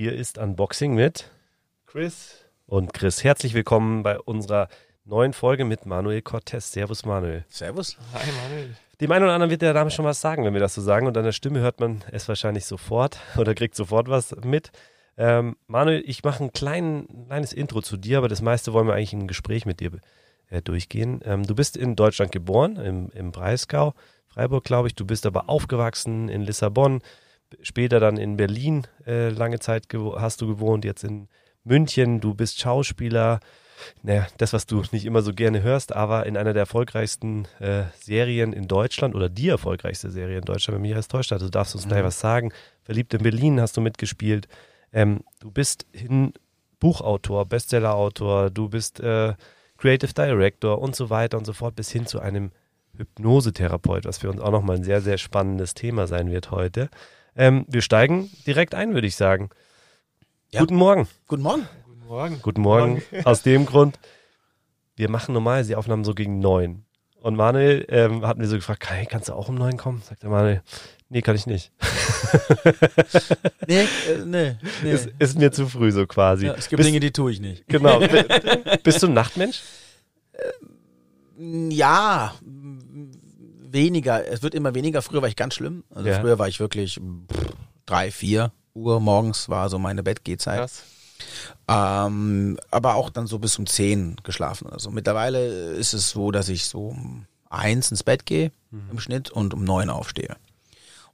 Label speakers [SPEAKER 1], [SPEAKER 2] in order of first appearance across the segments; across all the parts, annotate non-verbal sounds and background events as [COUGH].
[SPEAKER 1] Hier ist Unboxing mit Chris und Chris. Herzlich willkommen bei unserer neuen Folge mit Manuel Cortez. Servus Manuel.
[SPEAKER 2] Servus.
[SPEAKER 3] Hi Manuel.
[SPEAKER 1] Dem einen oder anderen wird der Name schon was sagen, wenn wir das so sagen. Und an der Stimme hört man es wahrscheinlich sofort [LAUGHS] oder kriegt sofort was mit. Ähm, Manuel, ich mache ein klein, kleines Intro zu dir, aber das meiste wollen wir eigentlich im Gespräch mit dir äh, durchgehen. Ähm, du bist in Deutschland geboren, im, im Breisgau, Freiburg, glaube ich. Du bist aber aufgewachsen in Lissabon, später dann in Berlin äh, lange Zeit hast du gewohnt, jetzt in München. Du bist Schauspieler. Naja, das, was du nicht immer so gerne hörst, aber in einer der erfolgreichsten äh, Serien in Deutschland oder die erfolgreichste Serie in Deutschland, wenn mich alles täuscht hat. Du darfst uns mhm. gleich was sagen. Verliebt in Berlin hast du mitgespielt. Ähm, du bist hin Buchautor, Bestsellerautor, du bist äh, Creative Director und so weiter und so fort, bis hin zu einem Hypnosetherapeut, was für uns auch nochmal ein sehr, sehr spannendes Thema sein wird heute. Ähm, wir steigen direkt ein, würde ich sagen. Ja. Guten Morgen.
[SPEAKER 2] Guten Morgen.
[SPEAKER 1] Guten Morgen. Guten Morgen. Aus dem Grund, wir machen normal die Aufnahmen so gegen neun. Und Manuel ähm, hat mir so gefragt, hey, kannst du auch um neun kommen? Sagt der Manuel, nee, kann ich nicht.
[SPEAKER 2] nee, äh, nee, nee.
[SPEAKER 1] Ist, ist, mir zu früh so quasi. Ja,
[SPEAKER 2] es gibt Bist, Dinge, die tue ich nicht.
[SPEAKER 1] Genau. [LAUGHS] Bist du ein Nachtmensch?
[SPEAKER 2] Ja, weniger. Es wird immer weniger. Früher war ich ganz schlimm. Also ja. früher war ich wirklich pff, drei, vier Uhr morgens war so meine Bettgehzeit. Krass. Ähm, aber auch dann so bis um zehn geschlafen. Also mittlerweile ist es so, dass ich so um eins ins Bett gehe mhm. im Schnitt und um neun aufstehe.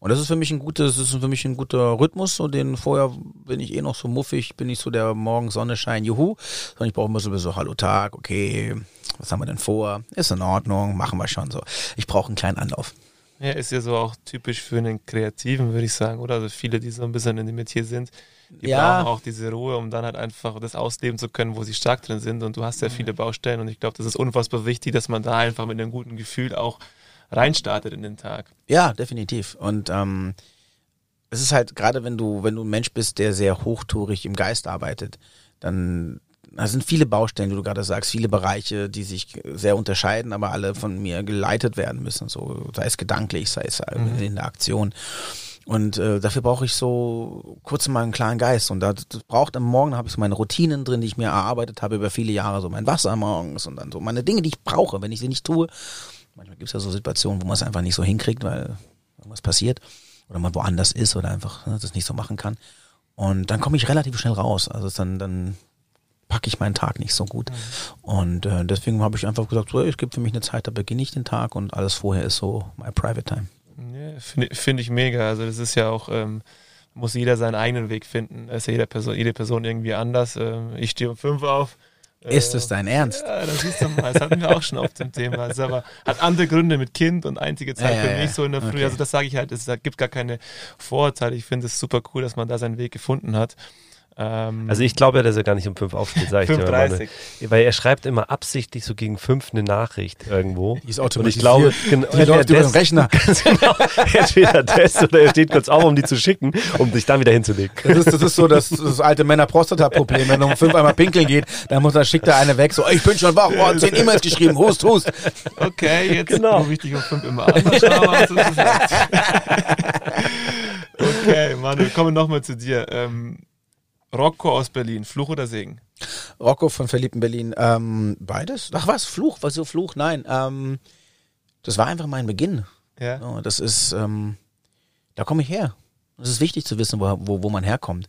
[SPEAKER 2] Und das ist für mich ein gutes, das ist für mich ein guter Rhythmus. So den vorher bin ich eh noch so muffig, bin ich so der Morgen Sonnenschein, juhu. Sondern ich brauche immer so, so Hallo Tag, okay, was haben wir denn vor? Ist in Ordnung, machen wir schon so. Ich brauche einen kleinen Anlauf.
[SPEAKER 3] Ja, ist ja so auch typisch für einen Kreativen, würde ich sagen, oder? Also viele, die so ein bisschen in dem Metier sind, die ja. brauchen auch diese Ruhe, um dann halt einfach das ausleben zu können, wo sie stark drin sind. Und du hast ja viele Baustellen und ich glaube, das ist unfassbar wichtig, dass man da einfach mit einem guten Gefühl auch reinstartet in den Tag.
[SPEAKER 2] Ja, definitiv. Und ähm, es ist halt gerade, wenn du, wenn du ein Mensch bist, der sehr hochtourig im Geist arbeitet, dann da sind viele Baustellen, wie du gerade sagst, viele Bereiche, die sich sehr unterscheiden, aber alle von mir geleitet werden müssen, so sei es gedanklich, sei es mhm. in der Aktion. Und äh, dafür brauche ich so kurz mal einen klaren Geist. Und das, das braucht am Morgen, habe ich so meine Routinen drin, die ich mir erarbeitet habe über viele Jahre, so mein Wasser morgens und dann so meine Dinge, die ich brauche. Wenn ich sie nicht tue, Manchmal gibt es ja so Situationen, wo man es einfach nicht so hinkriegt, weil irgendwas passiert oder man woanders ist oder einfach ne, das nicht so machen kann. Und dann komme ich relativ schnell raus. Also dann, dann packe ich meinen Tag nicht so gut. Mhm. Und äh, deswegen habe ich einfach gesagt, so, es gibt für mich eine Zeit, da beginne ich den Tag und alles vorher ist so my private time.
[SPEAKER 3] Ja, Finde find ich mega. Also das ist ja auch, ähm, muss jeder seinen eigenen Weg finden. Da ist ja jede Person, jede Person irgendwie anders. Ähm, ich stehe um fünf auf,
[SPEAKER 2] ist es dein Ernst?
[SPEAKER 3] Ja, das siehst du mal. Das hatten wir auch schon auf dem Thema. Das aber hat andere Gründe mit Kind und einzige Zeit ja, für mich so in der Früh. Okay. Also das sage ich halt, es gibt gar keine Vorurteile. Ich finde es super cool, dass man da seinen Weg gefunden hat.
[SPEAKER 1] Ähm, also ich glaube ja, dass er gar nicht um fünf aufsteht, sage ich dir mal. Weil er schreibt immer absichtlich so gegen fünf eine Nachricht irgendwo.
[SPEAKER 2] Die ist automatisiert. Und ich glaube, genau, die läuft über den Rechner. [LAUGHS]
[SPEAKER 1] genau, entweder das oder er steht kurz auf, um die zu schicken, um sich dann wieder hinzulegen.
[SPEAKER 2] Das ist, das ist so das, das alte Männer-Prostata-Problem. Wenn er um fünf einmal pinkeln geht, dann muss er, schickt er eine weg, so, ich bin schon wach, oh, zehn E-Mails geschrieben, hust, hust.
[SPEAKER 3] Okay, jetzt genau. rufe ich dich um fünf immer an. Mal schauen, was du sagst. [LAUGHS] okay, Manu, kommen wir nochmal zu dir. Ähm, Rocco aus Berlin, Fluch oder Segen?
[SPEAKER 2] Rocco von Verliebten Berlin, ähm, beides? Ach was, Fluch, was so Fluch? Nein, ähm, das war einfach mein Beginn. Ja. So, das ist, ähm, da komme ich her. Es ist wichtig zu wissen, wo, wo, wo man herkommt.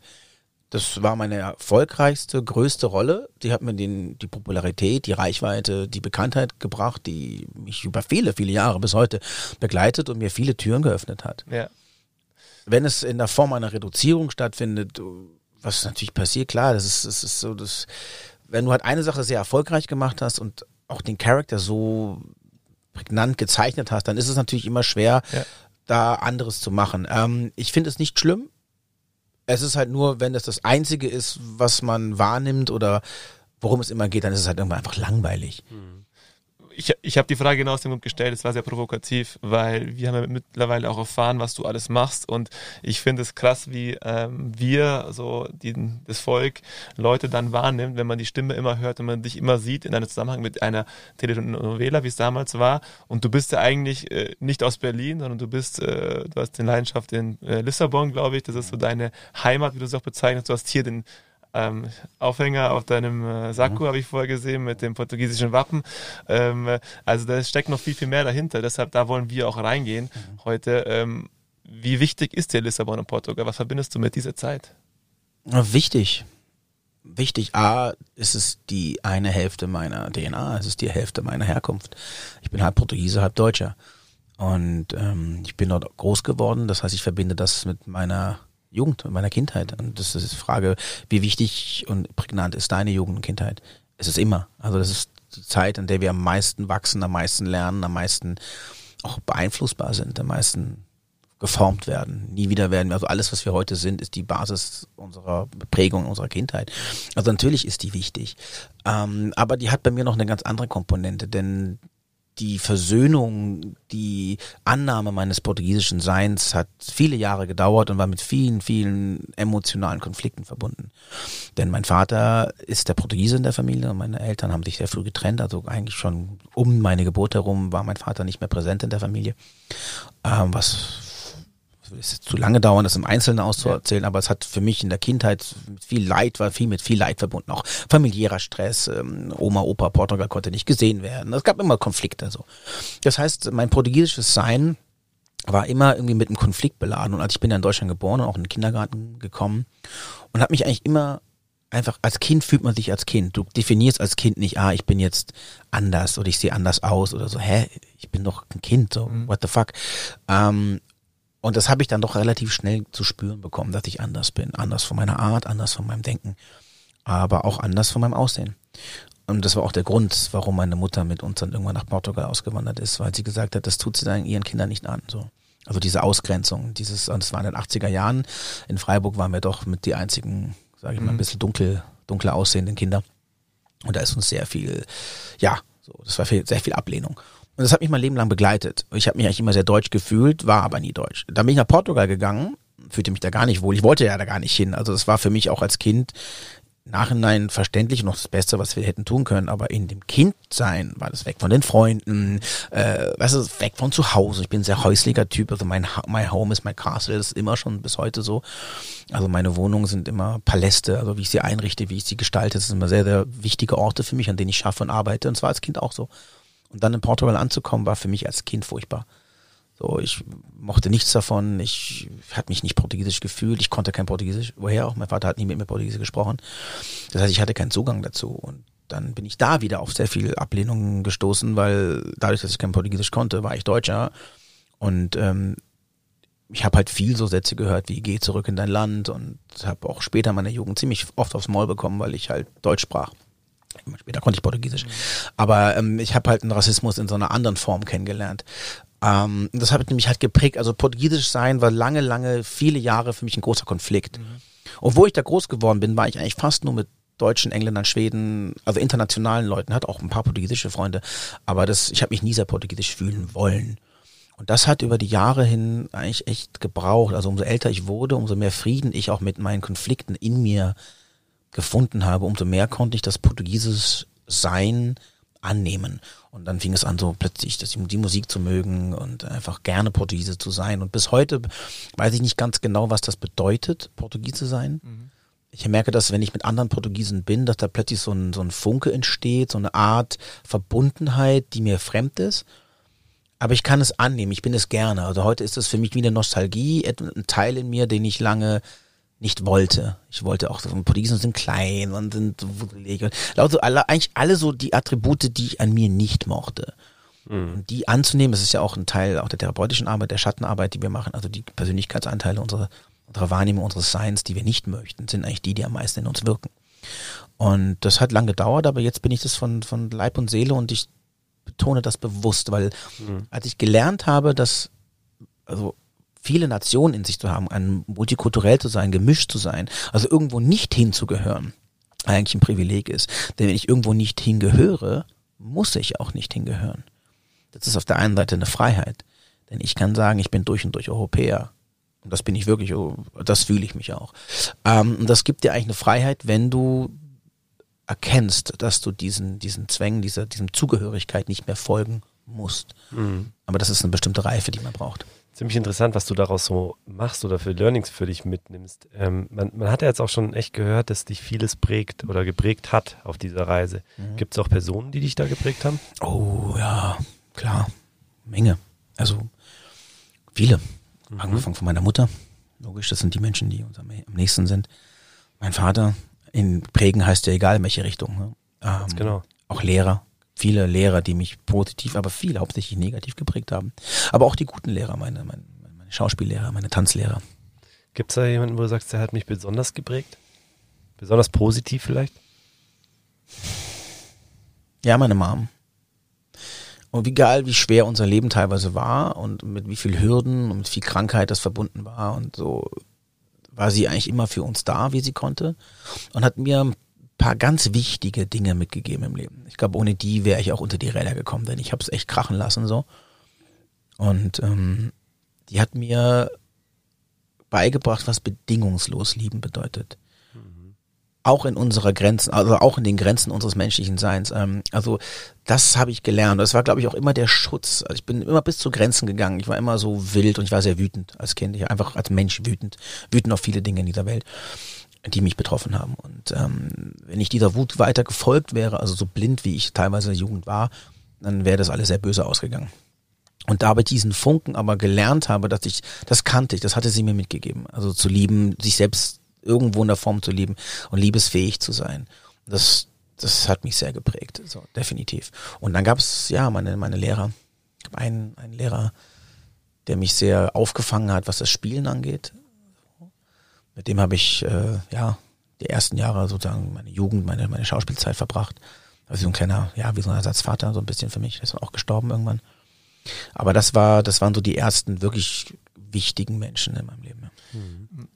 [SPEAKER 2] Das war meine erfolgreichste, größte Rolle. Die hat mir den, die Popularität, die Reichweite, die Bekanntheit gebracht, die mich über viele, viele Jahre bis heute begleitet und mir viele Türen geöffnet hat. Ja. Wenn es in der Form einer Reduzierung stattfindet, was natürlich passiert, klar, das ist, das ist so, das, wenn du halt eine Sache sehr erfolgreich gemacht hast und auch den Charakter so prägnant gezeichnet hast, dann ist es natürlich immer schwer, ja. da anderes zu machen. Ähm, ich finde es nicht schlimm. Es ist halt nur, wenn das das Einzige ist, was man wahrnimmt oder worum es immer geht, dann ist es halt irgendwann einfach langweilig.
[SPEAKER 3] Hm ich, ich habe die Frage genau aus dem Grund gestellt, es war sehr provokativ, weil wir haben ja mittlerweile auch erfahren, was du alles machst und ich finde es krass, wie ähm, wir, so die, das Volk, Leute dann wahrnimmt, wenn man die Stimme immer hört und man dich immer sieht in einem Zusammenhang mit einer Telenovela, wie es damals war. Und du bist ja eigentlich äh, nicht aus Berlin, sondern du bist, äh, du hast den Leidenschaft in äh, Lissabon, glaube ich, das ist so deine Heimat, wie du es auch bezeichnest, du hast hier den ähm, Aufhänger auf deinem äh, Sakko mhm. habe ich vorher gesehen mit dem portugiesischen Wappen. Ähm, also da steckt noch viel, viel mehr dahinter. Deshalb, da wollen wir auch reingehen mhm. heute. Ähm, wie wichtig ist dir Lissabon und Portugal? Was verbindest du mit dieser Zeit?
[SPEAKER 2] Wichtig. Wichtig. A, ist es die eine Hälfte meiner DNA, es ist die Hälfte meiner Herkunft. Ich bin halb Portugiese, halb Deutscher. Und ähm, ich bin dort groß geworden, das heißt, ich verbinde das mit meiner Jugend, meiner Kindheit. Und das ist die Frage, wie wichtig und prägnant ist deine Jugend und Kindheit? Es ist immer. Also das ist die Zeit, in der wir am meisten wachsen, am meisten lernen, am meisten auch beeinflussbar sind, am meisten geformt werden. Nie wieder werden wir, also alles, was wir heute sind, ist die Basis unserer Prägung, unserer Kindheit. Also natürlich ist die wichtig. Ähm, aber die hat bei mir noch eine ganz andere Komponente, denn die Versöhnung, die Annahme meines portugiesischen Seins hat viele Jahre gedauert und war mit vielen, vielen emotionalen Konflikten verbunden. Denn mein Vater ist der Portugiese in der Familie und meine Eltern haben sich sehr früh getrennt. Also eigentlich schon um meine Geburt herum war mein Vater nicht mehr präsent in der Familie, ähm, was es ist zu lange dauern, das im Einzelnen auszuerzählen, ja. aber es hat für mich in der Kindheit viel Leid, war viel mit viel Leid verbunden, auch familiärer Stress, ähm, Oma, Opa, Portugal konnte nicht gesehen werden. Es gab immer Konflikte so. Das heißt, mein portugiesisches Sein war immer irgendwie mit einem Konflikt beladen und als ich bin ja in Deutschland geboren und auch in den Kindergarten gekommen und habe mich eigentlich immer einfach als Kind fühlt man sich als Kind. Du definierst als Kind nicht, ah, ich bin jetzt anders oder ich sehe anders aus oder so. Hä, ich bin doch ein Kind, so mhm. what the fuck. Ähm, und das habe ich dann doch relativ schnell zu spüren bekommen, dass ich anders bin. Anders von meiner Art, anders von meinem Denken, aber auch anders von meinem Aussehen. Und das war auch der Grund, warum meine Mutter mit uns dann irgendwann nach Portugal ausgewandert ist, weil sie gesagt hat, das tut sie dann ihren Kindern nicht an. So. Also diese Ausgrenzung, dieses, und das war in den 80er Jahren. In Freiburg waren wir doch mit die einzigen, sage ich mal, ein mhm. bisschen dunkel, dunkler aussehenden Kinder. Und da ist uns sehr viel, ja, so, das war viel, sehr viel Ablehnung. Und das hat mich mein Leben lang begleitet. Ich habe mich eigentlich immer sehr deutsch gefühlt, war aber nie deutsch. Dann bin ich nach Portugal gegangen, fühlte mich da gar nicht wohl. Ich wollte ja da gar nicht hin. Also das war für mich auch als Kind Nachhinein verständlich noch das Beste, was wir hätten tun können, aber in dem Kindsein war das weg von den Freunden, äh, weißt du, weg von zu Hause. Ich bin ein sehr häuslicher Typ, also mein my home is my castle, das ist immer schon bis heute so. Also meine Wohnungen sind immer Paläste, also wie ich sie einrichte, wie ich sie gestalte, das sind immer sehr, sehr wichtige Orte für mich, an denen ich schaffe und arbeite und zwar als Kind auch so. Und dann in Portugal anzukommen, war für mich als Kind furchtbar. So, ich mochte nichts davon, ich hatte mich nicht portugiesisch gefühlt, ich konnte kein Portugiesisch, woher auch, mein Vater hat nie mit mir Portugiesisch gesprochen. Das heißt, ich hatte keinen Zugang dazu. Und dann bin ich da wieder auf sehr viel Ablehnung gestoßen, weil dadurch, dass ich kein Portugiesisch konnte, war ich Deutscher. Und ähm, ich habe halt viel so Sätze gehört wie geh zurück in dein Land. Und habe auch später in meiner Jugend ziemlich oft aufs Maul bekommen, weil ich halt Deutsch sprach. Später konnte ich Portugiesisch. Mhm. Aber ähm, ich habe halt einen Rassismus in so einer anderen Form kennengelernt. Ähm, das hat mich halt geprägt. Also Portugiesisch sein war lange, lange, viele Jahre für mich ein großer Konflikt. Mhm. Und wo ich da groß geworden bin, war ich eigentlich fast nur mit Deutschen, Engländern, Schweden, also internationalen Leuten, hat auch ein paar portugiesische Freunde, aber das, ich habe mich nie sehr portugiesisch fühlen wollen. Und das hat über die Jahre hin eigentlich echt gebraucht. Also umso älter ich wurde, umso mehr Frieden ich auch mit meinen Konflikten in mir gefunden habe, umso mehr konnte ich das portugiesische Sein annehmen. Und dann fing es an, so plötzlich das, die Musik zu mögen und einfach gerne Portugiese zu sein. Und bis heute weiß ich nicht ganz genau, was das bedeutet, Portugiese sein. Mhm. Ich merke dass wenn ich mit anderen Portugiesen bin, dass da plötzlich so ein, so ein Funke entsteht, so eine Art Verbundenheit, die mir fremd ist. Aber ich kann es annehmen, ich bin es gerne. Also heute ist es für mich wie eine Nostalgie, ein Teil in mir, den ich lange nicht wollte. Ich wollte auch, so, Portugiesen sind klein und sind wuddelig also alle, eigentlich alle so die Attribute, die ich an mir nicht mochte. Mhm. Und die anzunehmen, das ist ja auch ein Teil auch der therapeutischen Arbeit, der Schattenarbeit, die wir machen, also die Persönlichkeitsanteile unserer, unserer Wahrnehmung, unseres Seins, die wir nicht möchten, sind eigentlich die, die am meisten in uns wirken. Und das hat lange gedauert, aber jetzt bin ich das von, von Leib und Seele und ich betone das bewusst, weil mhm. als ich gelernt habe, dass, also viele Nationen in sich zu haben, ein multikulturell zu sein, gemischt zu sein, also irgendwo nicht hinzugehören, eigentlich ein Privileg ist. Denn wenn ich irgendwo nicht hingehöre, muss ich auch nicht hingehören. Das ist auf der einen Seite eine Freiheit. Denn ich kann sagen, ich bin durch und durch Europäer. Und das bin ich wirklich, oh, das fühle ich mich auch. Ähm, und das gibt dir eigentlich eine Freiheit, wenn du erkennst, dass du diesen, diesen Zwängen, dieser, diesem Zugehörigkeit nicht mehr folgen musst. Mhm. Aber das ist eine bestimmte Reife, die man braucht.
[SPEAKER 1] Ziemlich interessant, was du daraus so machst oder für Learnings für dich mitnimmst. Ähm, man, man hat ja jetzt auch schon echt gehört, dass dich vieles prägt oder geprägt hat auf dieser Reise. Mhm. Gibt es auch Personen, die dich da geprägt haben?
[SPEAKER 2] Oh ja, klar. Menge. Also viele. Mhm. Angefangen von meiner Mutter. Logisch, das sind die Menschen, die uns am, am nächsten sind. Mein Vater, in prägen heißt ja egal in welche Richtung. Ne?
[SPEAKER 1] Ähm, genau.
[SPEAKER 2] Auch Lehrer, viele Lehrer, die mich positiv, aber viele hauptsächlich negativ geprägt haben. Aber auch die guten Lehrer, meine, meine, meine Schauspiellehrer, meine Tanzlehrer.
[SPEAKER 1] Gibt es da jemanden, wo du sagst, der hat mich besonders geprägt? Besonders positiv vielleicht?
[SPEAKER 2] Ja, meine Mom. Und egal, wie schwer unser Leben teilweise war und mit wie viel Hürden und mit viel Krankheit das verbunden war und so, war sie eigentlich immer für uns da, wie sie konnte und hat mir paar ganz wichtige Dinge mitgegeben im Leben. Ich glaube, ohne die wäre ich auch unter die Räder gekommen, denn ich habe es echt krachen lassen so. Und ähm, die hat mir beigebracht, was bedingungslos lieben bedeutet auch in unserer Grenzen, also auch in den Grenzen unseres menschlichen Seins. Ähm, also das habe ich gelernt. Das war, glaube ich, auch immer der Schutz. Also ich bin immer bis zu Grenzen gegangen. Ich war immer so wild und ich war sehr wütend als Kind. Ich war einfach als Mensch wütend. Wütend auf viele Dinge in dieser Welt, die mich betroffen haben. Und ähm, wenn ich dieser Wut weiter gefolgt wäre, also so blind wie ich teilweise in der Jugend war, dann wäre das alles sehr böse ausgegangen. Und dabei diesen Funken aber gelernt habe, dass ich, das kannte ich, das hatte sie mir mitgegeben. Also zu lieben, sich selbst irgendwo in der Form zu lieben und liebesfähig zu sein. Das, das hat mich sehr geprägt, so definitiv. Und dann gab es ja meine meine Lehrer, einen, einen Lehrer, der mich sehr aufgefangen hat, was das Spielen angeht. Mit dem habe ich äh, ja die ersten Jahre sozusagen meine Jugend, meine meine Schauspielzeit verbracht. Also so ein kleiner, ja, wie so ein Ersatzvater, so ein bisschen für mich. Der ist auch gestorben irgendwann. Aber das war, das waren so die ersten wirklich wichtigen Menschen in meinem Leben.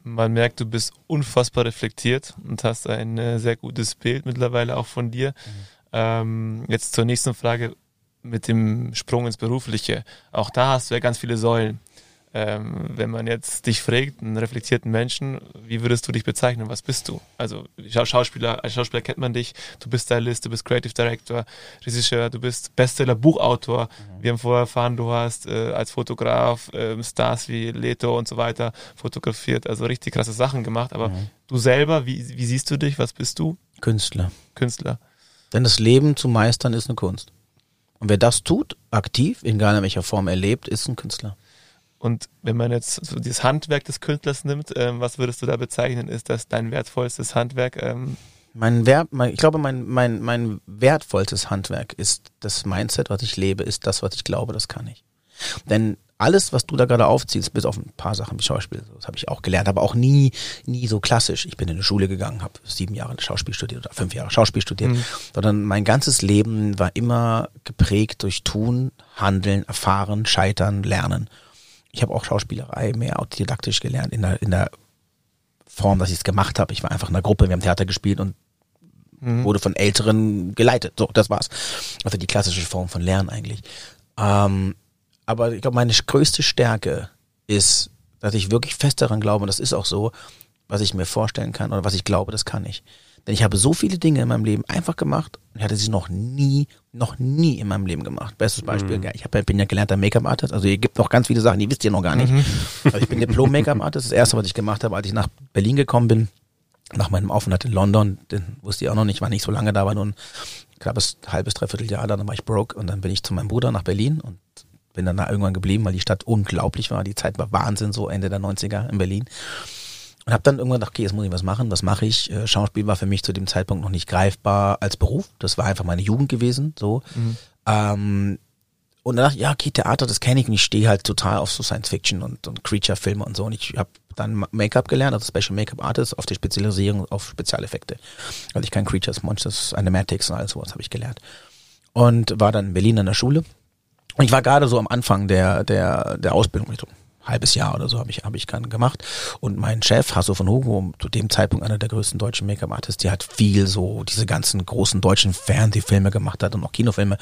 [SPEAKER 3] Man merkt, du bist unfassbar reflektiert und hast ein äh, sehr gutes Bild mittlerweile auch von dir. Mhm. Ähm, jetzt zur nächsten Frage mit dem Sprung ins Berufliche. Auch da hast du ja ganz viele Säulen. Ähm, wenn man jetzt dich fragt, einen reflektierten Menschen, wie würdest du dich bezeichnen? Was bist du? Also Schauspieler, als Schauspieler kennt man dich, du bist Stylist, du bist Creative Director, Regisseur, du bist Bestseller, Buchautor. Mhm. Wir haben vorher erfahren, du hast äh, als Fotograf äh, Stars wie Leto und so weiter fotografiert, also richtig krasse Sachen gemacht. Aber mhm. du selber, wie, wie siehst du dich? Was bist du?
[SPEAKER 2] Künstler.
[SPEAKER 3] Künstler.
[SPEAKER 2] Denn das Leben zu meistern ist eine Kunst. Und wer das tut, aktiv, egal in welcher Form er lebt, ist ein Künstler.
[SPEAKER 3] Und wenn man jetzt so dieses Handwerk des Künstlers nimmt, ähm, was würdest du da bezeichnen? Ist das dein wertvollstes Handwerk? Ähm?
[SPEAKER 2] Mein Wert, mein, ich glaube, mein, mein, mein wertvollstes Handwerk ist das Mindset, was ich lebe, ist das, was ich glaube, das kann ich. Denn alles, was du da gerade aufziehst, bis auf ein paar Sachen wie Schauspiel, das habe ich auch gelernt, aber auch nie, nie so klassisch. Ich bin in eine Schule gegangen, habe sieben Jahre Schauspiel studiert oder fünf Jahre Schauspiel studiert, mhm. sondern mein ganzes Leben war immer geprägt durch Tun, Handeln, Erfahren, Scheitern, Lernen ich habe auch Schauspielerei mehr autodidaktisch gelernt in der, in der Form, dass ich es gemacht habe. Ich war einfach in einer Gruppe, wir haben Theater gespielt und mhm. wurde von Älteren geleitet. So, das war's. Also die klassische Form von Lernen eigentlich. Ähm, aber ich glaube, meine größte Stärke ist, dass ich wirklich fest daran glaube, und das ist auch so, was ich mir vorstellen kann oder was ich glaube, das kann ich. Denn ich habe so viele Dinge in meinem Leben einfach gemacht und hatte sie noch nie, noch nie in meinem Leben gemacht. Bestes Beispiel, mhm. ich hab, bin ja gelernter Make-up-Artist, also ihr gibt noch ganz viele Sachen, die wisst ihr noch gar nicht. Mhm. Also ich bin Diplom-Make-up-Artist. Das erste, was ich gemacht habe, als ich nach Berlin gekommen bin, nach meinem Aufenthalt in London, den wusste ich auch noch nicht, war nicht so lange da, war nur ein knappes halbes, dreiviertel Jahr da, dann war ich broke und dann bin ich zu meinem Bruder nach Berlin und bin dann da irgendwann geblieben, weil die Stadt unglaublich war. Die Zeit war Wahnsinn, so Ende der 90er in Berlin. Und habe dann irgendwann gedacht, okay, jetzt muss ich was machen. Was mache ich? Äh, Schauspiel war für mich zu dem Zeitpunkt noch nicht greifbar als Beruf. Das war einfach meine Jugend gewesen. So. Mhm. Ähm, und dann dachte ich, ja, okay, Theater, das kenne ich und ich stehe halt total auf so Science-Fiction und, und Creature-Filme und so. Und ich habe dann Make-up gelernt, also Special Make-up Artist, auf die Spezialisierung auf Spezialeffekte. Also ich kann Creatures, Monsters, Animatics und alles sowas habe ich gelernt. Und war dann in Berlin an der Schule. Und ich war gerade so am Anfang der, der, der Ausbildung. Ich so, halbes Jahr oder so habe ich, habe ich gemacht. Und mein Chef, Hasso von Hugo, zu dem Zeitpunkt einer der größten deutschen Make-up-Artists, der hat viel so diese ganzen großen deutschen Fernsehfilme gemacht hat und auch Kinofilme.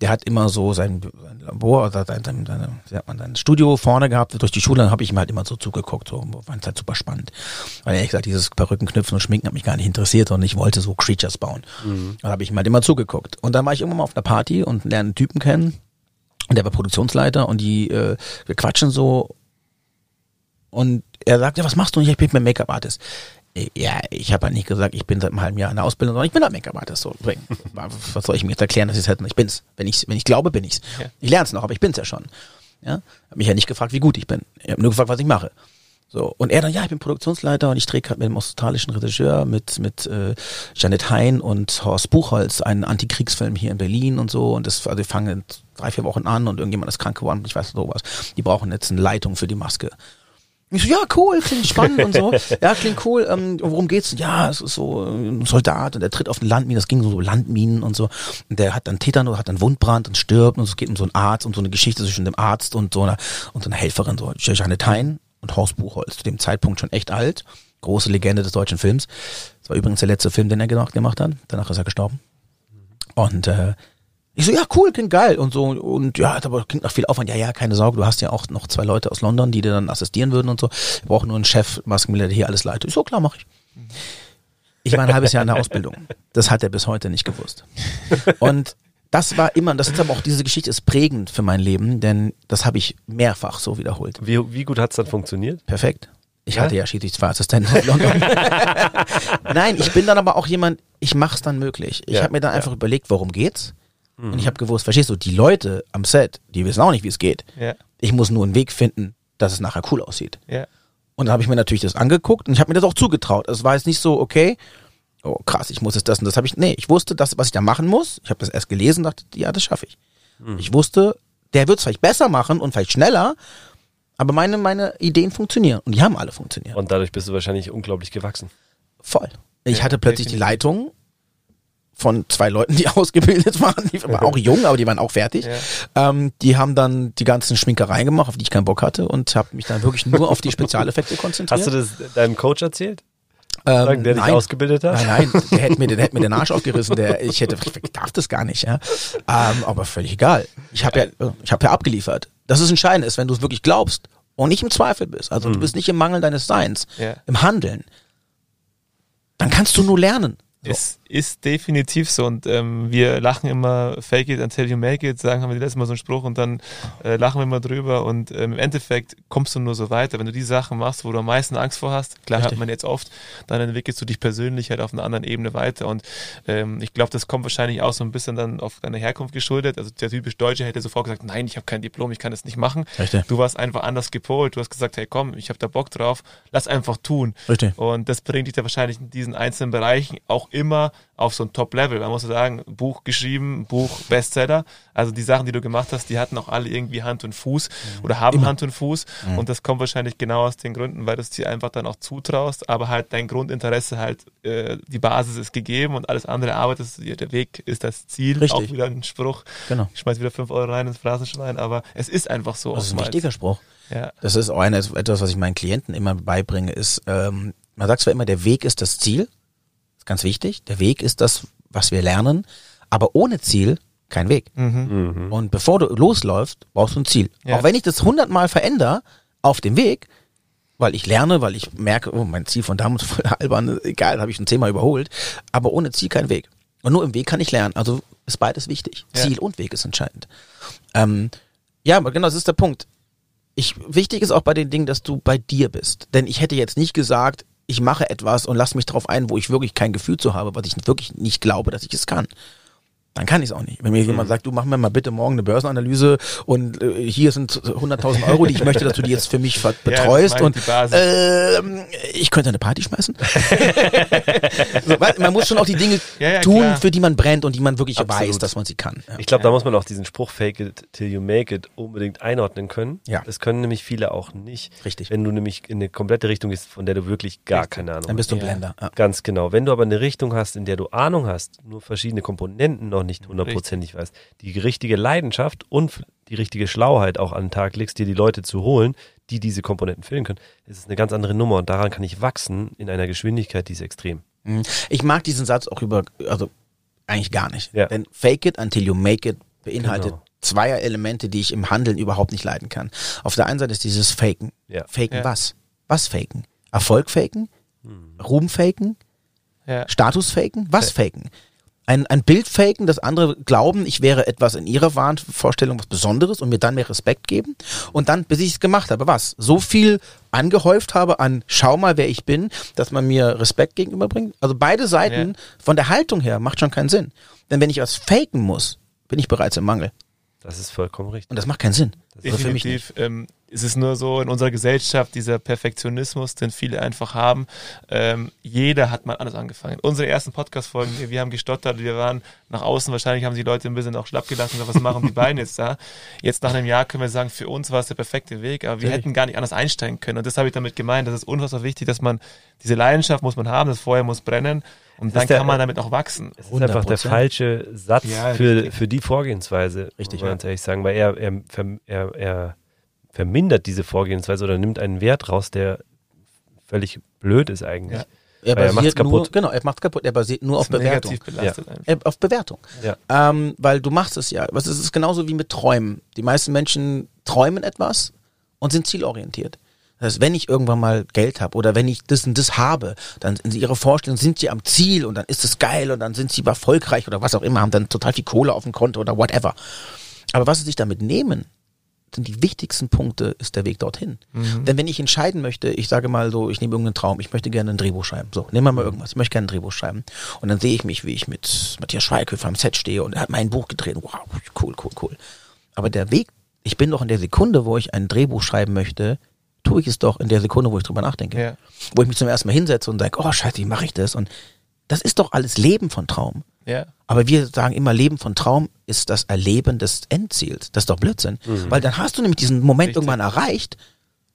[SPEAKER 2] Der hat immer so sein, Labor oder sein, sein, sein, sein Studio vorne gehabt durch die Schule, dann habe ich ihm halt immer so zugeguckt, so fand es halt super spannend. Weil ehrlich gesagt, dieses Perückenknüpfen und Schminken hat mich gar nicht interessiert und ich wollte so Creatures bauen. Mhm. Dann habe ich ihm halt immer zugeguckt. Und dann war ich irgendwann mal auf einer Party und lerne einen Typen kennen, und der war Produktionsleiter und die, äh, wir quatschen so und er sagt, ja, was machst du? Und ich bin Make-up-Artist. Äh, ja, ich habe halt nicht gesagt, ich bin seit einem halben Jahr in der Ausbildung, sondern ich bin halt Make-up-Artist. So, [LAUGHS] was soll ich mir jetzt erklären, dass ich halt, ich bin's. Wenn ich, wenn ich glaube, bin ich's. Ja. Ich lerne es noch, aber ich bin's ja schon. Ja, hab mich ja nicht gefragt, wie gut ich bin. Ich habe nur gefragt, was ich mache. So, und er dann, ja, ich bin Produktionsleiter und ich drehe gerade mit dem australischen Regisseur, mit, mit äh, Janet Hein und Horst Buchholz einen Antikriegsfilm hier in Berlin und so. Und das, also wir fangen drei, vier Wochen an und irgendjemand ist krank geworden, ich weiß sowas. Die brauchen jetzt eine Leitung für die Maske. Ich so, ja, cool, klingt spannend und so. [LAUGHS] Ja, klingt cool. Ähm, worum geht's? Ja, es ist so ein Soldat und der tritt auf eine Landmine. Das ging so Landminen und so. Und der hat dann Tetano, hat dann Wundbrand und stirbt und es geht um so einen Arzt, um so eine Geschichte zwischen dem Arzt und so einer und so einer Helferin, so Janet Hein und Horst Buchholz, zu dem Zeitpunkt schon echt alt, große Legende des deutschen Films. Das war übrigens der letzte Film, den er gemacht, gemacht hat. Danach ist er gestorben. Und äh, ich so, ja, cool, klingt geil und so. Und ja, aber klingt noch viel Aufwand. Ja, ja, keine Sorge, du hast ja auch noch zwei Leute aus London, die dir dann assistieren würden und so. Wir brauchen nur einen Chef, Maskenmilliardär, der hier alles leitet. Ich so, klar, mache ich. Ich war ein halbes Jahr in der Ausbildung. Das hat er bis heute nicht gewusst. Und das war immer, das ist aber auch, diese Geschichte ist prägend für mein Leben, denn das habe ich mehrfach so wiederholt.
[SPEAKER 1] Wie, wie gut hat's dann funktioniert?
[SPEAKER 2] Perfekt. Ich ja? hatte ja Schiedsrichterassistenten in London. [LAUGHS] Nein, ich bin dann aber auch jemand, ich mach's dann möglich. Ich ja, habe mir dann einfach ja. überlegt, worum geht's? Mhm. Und ich habe gewusst, verstehst du, die Leute am Set, die wissen auch nicht, wie es geht. Ja. Ich muss nur einen Weg finden, dass es nachher cool aussieht. Ja. Und dann habe ich mir natürlich das angeguckt und ich habe mir das auch zugetraut. Es war jetzt nicht so, okay, oh krass, ich muss jetzt das und das habe ich. Nee, ich wusste, das, was ich da machen muss. Ich habe das erst gelesen, dachte, ja, das schaffe ich. Mhm. Ich wusste, der wird es vielleicht besser machen und vielleicht schneller, aber meine, meine Ideen funktionieren und die haben alle funktioniert.
[SPEAKER 1] Und dadurch bist du wahrscheinlich unglaublich gewachsen.
[SPEAKER 2] Voll. Ich ja, hatte plötzlich definitiv. die Leitung von zwei Leuten, die [LAUGHS] ausgebildet waren, die waren auch jung, aber die waren auch fertig. Ja. Ähm, die haben dann die ganzen Schminkereien gemacht, auf die ich keinen Bock hatte und habe mich dann wirklich nur auf die Spezialeffekte konzentriert.
[SPEAKER 1] Hast du das deinem Coach erzählt? Ähm, der dich nein, ausgebildet hat?
[SPEAKER 2] Nein, nein, der hätte mir, der hätte mir den Arsch aufgerissen. Der, ich hätte, ich darf das gar nicht, ja. Ähm, aber völlig egal. Ich habe ja, ich habe ja abgeliefert. Das ist entscheidend ist, wenn du es wirklich glaubst und nicht im Zweifel bist. Also mhm. du bist nicht im Mangel deines Seins, ja. im Handeln. Dann kannst du nur lernen.
[SPEAKER 3] So. Es ist definitiv so und ähm, wir lachen immer fake it until you make it, sagen haben wir letztes Mal so einen Spruch und dann äh, lachen wir immer drüber und ähm, im Endeffekt kommst du nur so weiter. Wenn du die Sachen machst, wo du am meisten Angst vor hast, klar Richtig. hört man jetzt oft, dann entwickelst du dich persönlich halt auf einer anderen Ebene weiter und ähm, ich glaube, das kommt wahrscheinlich auch so ein bisschen dann auf deine Herkunft geschuldet. Also der typisch Deutsche hätte sofort gesagt, nein, ich habe kein Diplom, ich kann das nicht machen. Richtig. Du warst einfach anders gepolt, du hast gesagt, hey komm, ich habe da Bock drauf, lass einfach tun. Richtig. Und das bringt dich da wahrscheinlich in diesen einzelnen Bereichen auch immer auf so ein Top-Level. Man muss sagen, Buch geschrieben, Buch Bestseller. Also die Sachen, die du gemacht hast, die hatten auch alle irgendwie Hand und Fuß mhm. oder haben Immer. Hand und Fuß. Mhm. Und das kommt wahrscheinlich genau aus den Gründen, weil du es dir einfach dann auch zutraust, aber halt dein Grundinteresse halt, äh, die Basis ist gegeben und alles andere arbeitest du dir. Der Weg ist das Ziel. Richtig. Auch wieder ein Spruch. Genau. Ich schmeiß wieder fünf Euro rein ins Phrasenschwein, aber es ist einfach so.
[SPEAKER 2] Das ist ein wichtiger Spruch. Ja. Das ist auch eine, etwas, was ich meinen Klienten immer beibringe, ist, ähm, man sagt zwar immer, der Weg ist das Ziel, ganz wichtig. Der Weg ist das, was wir lernen, aber ohne Ziel kein Weg. Mhm. Mhm. Und bevor du losläufst, brauchst du ein Ziel. Ja. Auch wenn ich das hundertmal verändere auf dem Weg, weil ich lerne, weil ich merke, oh, mein Ziel von damals [LAUGHS] voll albern, egal, habe ich ein Thema überholt, aber ohne Ziel kein Weg. Und nur im Weg kann ich lernen. Also ist beides wichtig. Ja. Ziel und Weg ist entscheidend. Ähm, ja, aber genau, das ist der Punkt. Ich, wichtig ist auch bei den Dingen, dass du bei dir bist. Denn ich hätte jetzt nicht gesagt, ich mache etwas und lasse mich darauf ein, wo ich wirklich kein Gefühl zu habe, was ich wirklich nicht glaube, dass ich es kann dann kann ich es auch nicht. Wenn mir jemand mhm. sagt, du mach mir mal bitte morgen eine Börsenanalyse und äh, hier sind 100.000 Euro, die ich möchte, dass du die jetzt für mich [LAUGHS] betreust ja, und äh, ich könnte eine Party schmeißen. [LAUGHS] so, man muss schon auch die Dinge ja, ja, tun, klar. für die man brennt und die man wirklich Absolut. weiß, dass man sie kann.
[SPEAKER 1] Ich glaube, da muss man auch diesen Spruch Fake it till you make it unbedingt einordnen können. Ja. Das können nämlich viele auch nicht. Richtig. Wenn du nämlich in eine komplette Richtung bist, von der du wirklich gar Richtig. keine Ahnung hast.
[SPEAKER 2] Dann bist du ein Blender.
[SPEAKER 1] Ganz genau. Wenn du aber eine Richtung hast, in der du Ahnung hast, nur verschiedene Komponenten noch nicht hundertprozentig weißt, die richtige Leidenschaft und die richtige Schlauheit auch an den Tag legst, dir die Leute zu holen, die diese Komponenten füllen können, ist es eine ganz andere Nummer und daran kann ich wachsen in einer Geschwindigkeit, die ist extrem.
[SPEAKER 2] Mhm. Ich mag diesen Satz auch über, also eigentlich gar nicht. Ja. Denn fake it until you make it beinhaltet genau. zweier Elemente, die ich im Handeln überhaupt nicht leiten kann. Auf der einen Seite ist dieses Faken. Ja. Faken ja. was? Was faken? Erfolg faken? Hm. Ruhm faken? Ja. Status faken? Was faken? Ein, ein Bild faken, dass andere glauben, ich wäre etwas in ihrer Wahnvorstellung was Besonderes und mir dann mehr Respekt geben. Und dann, bis ich es gemacht habe, was? So viel angehäuft habe an schau mal, wer ich bin, dass man mir Respekt gegenüberbringt. Also beide Seiten ja. von der Haltung her macht schon keinen Sinn. Denn wenn ich was faken muss, bin ich bereits im Mangel.
[SPEAKER 1] Das ist vollkommen richtig.
[SPEAKER 2] Und das macht keinen Sinn.
[SPEAKER 3] Das Definitiv. Für mich nicht. Ähm, ist es nur so in unserer Gesellschaft, dieser Perfektionismus, den viele einfach haben. Ähm, jeder hat mal anders angefangen. Unsere ersten Podcast-Folgen, wir, wir haben gestottert, wir waren nach außen, wahrscheinlich haben die Leute ein bisschen auch schlapp gelassen, was machen die Beine jetzt da? Jetzt nach einem Jahr können wir sagen, für uns war es der perfekte Weg, aber wir hätten gar nicht anders einsteigen können. Und das habe ich damit gemeint. Das ist unfassbar wichtig, dass man diese Leidenschaft muss man haben, das Feuer muss brennen. Und dann der, kann man damit auch wachsen.
[SPEAKER 1] Das ist 100%. einfach der falsche Satz ja, für, für die Vorgehensweise.
[SPEAKER 2] Richtig.
[SPEAKER 1] Muss man ja. ehrlich sagen, weil er, er, er, er vermindert diese Vorgehensweise oder nimmt einen Wert raus, der völlig blöd ist eigentlich. Ja.
[SPEAKER 2] Er basiert er macht's kaputt. Nur, genau, er macht kaputt. Er basiert nur auf Bewertung. Ja. Auf Bewertung. Ja. Ähm, weil du machst es ja. Was ist es genauso wie mit Träumen. Die meisten Menschen träumen etwas und sind zielorientiert. Das heißt, wenn ich irgendwann mal Geld habe oder wenn ich das und das habe, dann in ihrer Vorstellung sind sie am Ziel und dann ist es geil und dann sind sie erfolgreich oder was auch immer, haben dann total viel Kohle auf dem Konto oder whatever. Aber was sie sich damit nehmen, sind die wichtigsten Punkte, ist der Weg dorthin. Mhm. Denn wenn ich entscheiden möchte, ich sage mal so, ich nehme irgendeinen Traum, ich möchte gerne ein Drehbuch schreiben. So, nehmen wir mal irgendwas, ich möchte gerne ein Drehbuch schreiben. Und dann sehe ich mich, wie ich mit Matthias Schweighöfer am Set stehe und er hat mein Buch gedreht. Wow, cool, cool, cool. Aber der Weg, ich bin doch in der Sekunde, wo ich ein Drehbuch schreiben möchte, tue ich es doch in der Sekunde, wo ich drüber nachdenke. Ja. Wo ich mich zum ersten Mal hinsetze und sage, oh scheiße, wie mache ich das? Und das ist doch alles Leben von Traum. Ja. Aber wir sagen immer, Leben von Traum ist das Erleben des Endziels. Das ist doch Blödsinn. Mhm. Weil dann hast du nämlich diesen Moment Richtig. irgendwann erreicht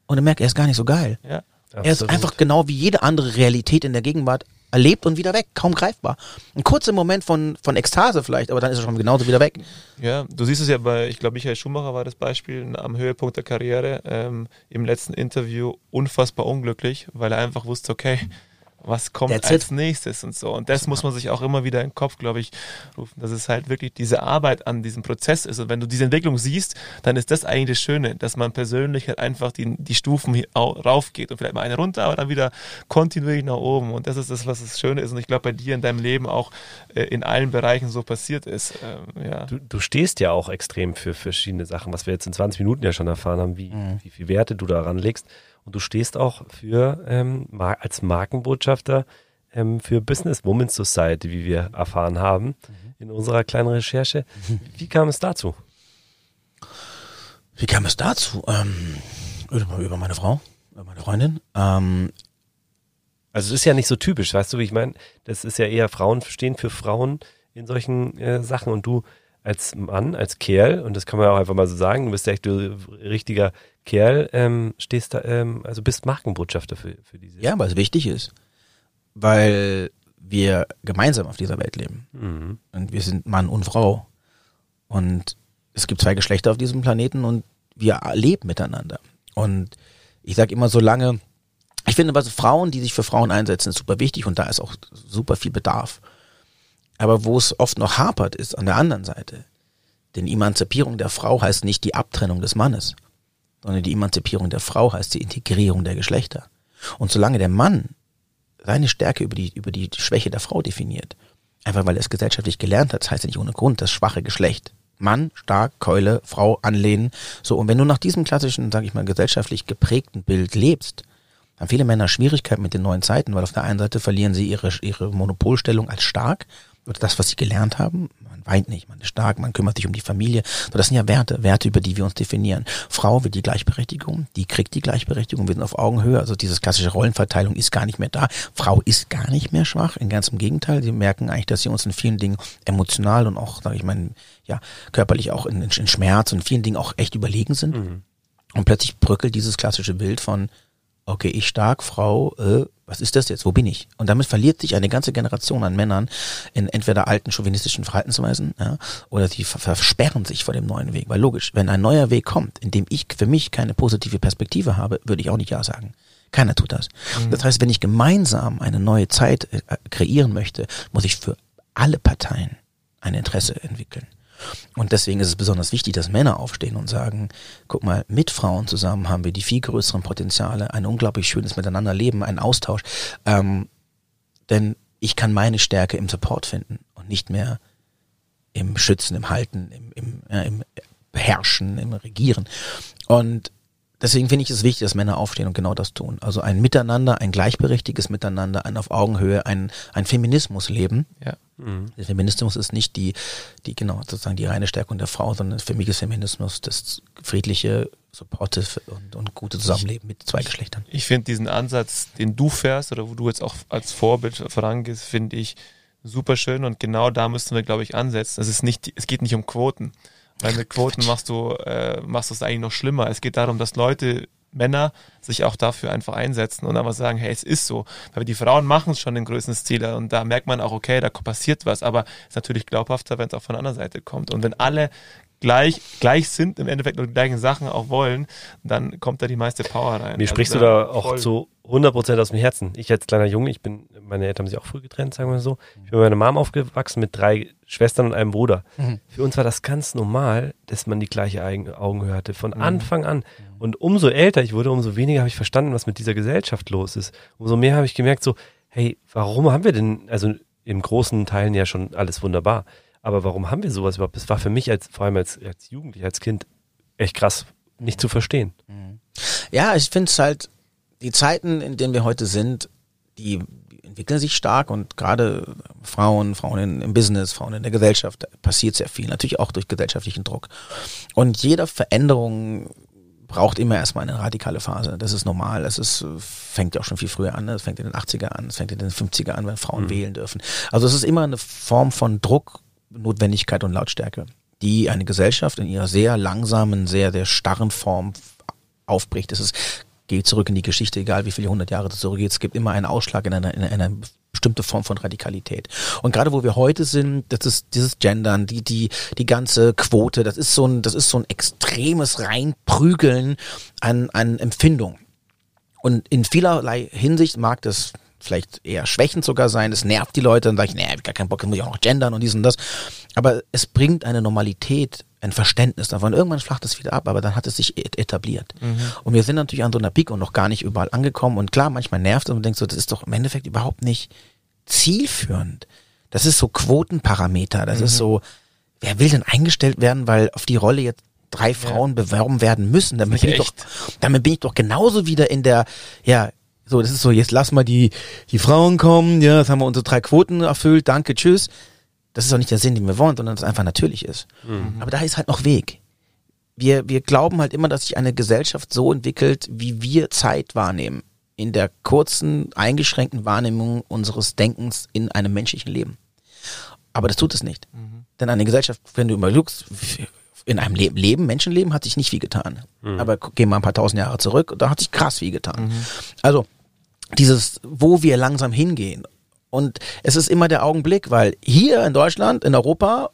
[SPEAKER 2] und dann merkst, er ist gar nicht so geil. Ja, er ist einfach genau wie jede andere Realität in der Gegenwart erlebt und wieder weg, kaum greifbar. Ein kurzer Moment von, von Ekstase vielleicht, aber dann ist er schon genauso wieder weg.
[SPEAKER 3] Ja, du siehst es ja bei, ich glaube, Michael Schumacher war das Beispiel am Höhepunkt der Karriere, ähm, im letzten Interview unfassbar unglücklich, weil er einfach wusste, okay, was kommt That's als it. nächstes und so. Und das muss man sich auch immer wieder in den Kopf, glaube ich, rufen, dass es halt wirklich diese Arbeit an diesem Prozess ist. Und wenn du diese Entwicklung siehst, dann ist das eigentlich das Schöne, dass man persönlich halt einfach die, die Stufen raufgeht und vielleicht mal eine runter, aber dann wieder kontinuierlich nach oben. Und das ist das, was das Schöne ist. Und ich glaube, bei dir in deinem Leben auch äh, in allen Bereichen so passiert ist. Ähm, ja.
[SPEAKER 1] du, du stehst ja auch extrem für verschiedene Sachen, was wir jetzt in 20 Minuten ja schon erfahren haben, wie, mhm. wie viel Werte du daran legst. Und du stehst auch für ähm, als Markenbotschafter ähm, für Business Women Society, wie wir erfahren haben mhm. in unserer kleinen Recherche. [LAUGHS] Wie kam es dazu?
[SPEAKER 2] Wie kam es dazu? Ähm, über meine Frau, über meine Freundin. Ähm,
[SPEAKER 1] also es ist ja nicht so typisch, weißt du, wie ich meine? Das ist ja eher Frauen stehen für Frauen in solchen äh, Sachen und du als Mann, als Kerl, und das kann man auch einfach mal so sagen, du bist ja echt ein richtiger Kerl, ähm, stehst da, ähm, also bist Markenbotschafter für, für diese.
[SPEAKER 2] Ja, weil es wichtig ist. Weil wir gemeinsam auf dieser Welt leben. Mhm. Und wir sind Mann und Frau. Und es gibt zwei Geschlechter auf diesem Planeten und wir leben miteinander. Und ich sage immer so lange, ich finde, was Frauen, die sich für Frauen einsetzen, ist super wichtig und da ist auch super viel Bedarf. Aber wo es oft noch hapert, ist an der anderen Seite. Denn Emanzipierung der Frau heißt nicht die Abtrennung des Mannes, sondern die Emanzipierung der Frau heißt die Integrierung der Geschlechter. Und solange der Mann seine Stärke über die, über die Schwäche der Frau definiert, einfach weil er es gesellschaftlich gelernt hat, das heißt ja nicht ohne Grund, das schwache Geschlecht. Mann, stark, Keule, Frau anlehnen. So, und wenn du nach diesem klassischen, sag ich mal, gesellschaftlich geprägten Bild lebst, haben viele Männer Schwierigkeiten mit den neuen Zeiten, weil auf der einen Seite verlieren sie ihre, ihre Monopolstellung als stark oder das, was sie gelernt haben. Man weint nicht, man ist stark, man kümmert sich um die Familie. So, das sind ja Werte, Werte, über die wir uns definieren. Frau will die Gleichberechtigung, die kriegt die Gleichberechtigung, wir sind auf Augenhöhe. Also diese klassische Rollenverteilung ist gar nicht mehr da. Frau ist gar nicht mehr schwach, in ganzem Gegenteil. Sie merken eigentlich, dass sie uns in vielen Dingen emotional und auch, sage ich mal, ja, körperlich auch in, in, Schmerz und vielen Dingen auch echt überlegen sind. Mhm. Und plötzlich bröckelt dieses klassische Bild von, okay, ich stark, Frau, äh, was ist das jetzt? Wo bin ich? Und damit verliert sich eine ganze Generation an Männern in entweder alten chauvinistischen Verhaltensweisen ja, oder die versperren sich vor dem neuen Weg. Weil logisch, wenn ein neuer Weg kommt, in dem ich für mich keine positive Perspektive habe, würde ich auch nicht Ja sagen. Keiner tut das. Mhm. Das heißt, wenn ich gemeinsam eine neue Zeit äh, kreieren möchte, muss ich für alle Parteien ein Interesse entwickeln. Und deswegen ist es besonders wichtig, dass Männer aufstehen und sagen, guck mal, mit Frauen zusammen haben wir die viel größeren Potenziale, ein unglaublich schönes Miteinanderleben, einen Austausch. Ähm, denn ich kann meine Stärke im Support finden und nicht mehr im Schützen, im Halten, im, im, ja, im Beherrschen, im Regieren. Und deswegen finde ich es wichtig, dass Männer aufstehen und genau das tun. Also ein Miteinander, ein gleichberechtigtes Miteinander, ein auf Augenhöhe, ein, ein Feminismus leben. Ja. Mhm. Der Feminismus ist nicht die, die, genau, sozusagen die reine Stärkung der Frau, sondern für mich ist Feminismus das friedliche, supportive und, und gute Zusammenleben mit zwei Geschlechtern.
[SPEAKER 3] Ich finde diesen Ansatz, den du fährst oder wo du jetzt auch als Vorbild vorangehst, finde ich super schön und genau da müssen wir, glaube ich, ansetzen. Es ist nicht, es geht nicht um Quoten. Weil mit Quoten machst du, äh, machst du es eigentlich noch schlimmer. Es geht darum, dass Leute, Männer, sich auch dafür einfach einsetzen und einfach sagen, hey, es ist so. Weil die Frauen machen es schon den größten Stil und da merkt man auch, okay, da passiert was, aber es ist natürlich glaubhafter, wenn es auch von der anderen Seite kommt. Und wenn alle gleich, gleich sind, im Endeffekt nur die gleichen Sachen auch wollen, dann kommt da die meiste Power rein.
[SPEAKER 1] Mir also sprichst du da auch zu 100% aus dem Herzen. Ich als kleiner Junge, ich bin, meine Eltern haben sich auch früh getrennt, sagen wir so. Ich bin mit meiner Mom aufgewachsen mit drei Schwestern und einem Bruder. Mhm. Für uns war das ganz normal, dass man die gleiche Augenhöhe hatte, von mhm. Anfang an. Und umso älter ich wurde, umso weniger habe ich verstanden, was mit dieser Gesellschaft los ist. Umso mehr habe ich gemerkt, so, hey, warum haben wir denn, also im großen Teilen ja schon alles wunderbar. Aber warum haben wir sowas überhaupt? Das war für mich als, vor allem als, als Jugendlicher, als Kind, echt krass, nicht zu verstehen.
[SPEAKER 2] Mhm. Ja, ich finde es halt, die Zeiten, in denen wir heute sind, die entwickeln sich stark und gerade Frauen, Frauen im Business, Frauen in der Gesellschaft, passiert sehr viel. Natürlich auch durch gesellschaftlichen Druck. Und jede Veränderung braucht immer erstmal eine radikale Phase. Das ist normal. Es ist, fängt ja auch schon viel früher an. Es fängt in den 80er an, es fängt in den 50er an, wenn Frauen mhm. wählen dürfen. Also es ist immer eine Form von Druck Notwendigkeit und Lautstärke, die eine Gesellschaft in ihrer sehr langsamen, sehr, sehr starren Form aufbricht. Es ist, geht zurück in die Geschichte, egal wie viele hundert Jahre das zurückgeht. Es gibt immer einen Ausschlag in einer, in einer bestimmte Form von Radikalität. Und gerade wo wir heute sind, das ist dieses Gendern, die, die, die ganze Quote, das ist so ein, das ist so ein extremes Reinprügeln an, an Empfindung. Und in vielerlei Hinsicht mag das vielleicht eher schwächend sogar sein. Es nervt die Leute, dann sage ich, nee, hab ich gar keinen Bock, dann muss ich auch noch gendern und dies und das. Aber es bringt eine Normalität, ein Verständnis davon. Irgendwann flacht es wieder ab, aber dann hat es sich etabliert. Mhm. Und wir sind natürlich an so einer Peak und noch gar nicht überall angekommen. Und klar, manchmal nervt es und man denkt so, das ist doch im Endeffekt überhaupt nicht zielführend. Das ist so Quotenparameter. Das mhm. ist so, wer will denn eingestellt werden, weil auf die Rolle jetzt drei Frauen ja. bewerben werden müssen. Damit bin, ich doch, damit bin ich doch genauso wieder in der, ja, so, das ist so, jetzt lass mal die, die Frauen kommen, ja, jetzt haben wir unsere drei Quoten erfüllt, danke, tschüss. Das ist auch nicht der Sinn, den wir wollen, sondern das einfach natürlich ist. Mhm. Aber da ist halt noch Weg. Wir, wir glauben halt immer, dass sich eine Gesellschaft so entwickelt, wie wir Zeit wahrnehmen. In der kurzen, eingeschränkten Wahrnehmung unseres Denkens in einem menschlichen Leben. Aber das tut es nicht. Mhm. Denn eine Gesellschaft, wenn du überlegst, in einem Leben, Leben, Menschenleben hat sich nicht viel getan. Mhm. Aber gehen wir ein paar tausend Jahre zurück, da hat sich krass viel getan. Mhm. Also dieses, wo wir langsam hingehen. Und es ist immer der Augenblick, weil hier in Deutschland, in Europa,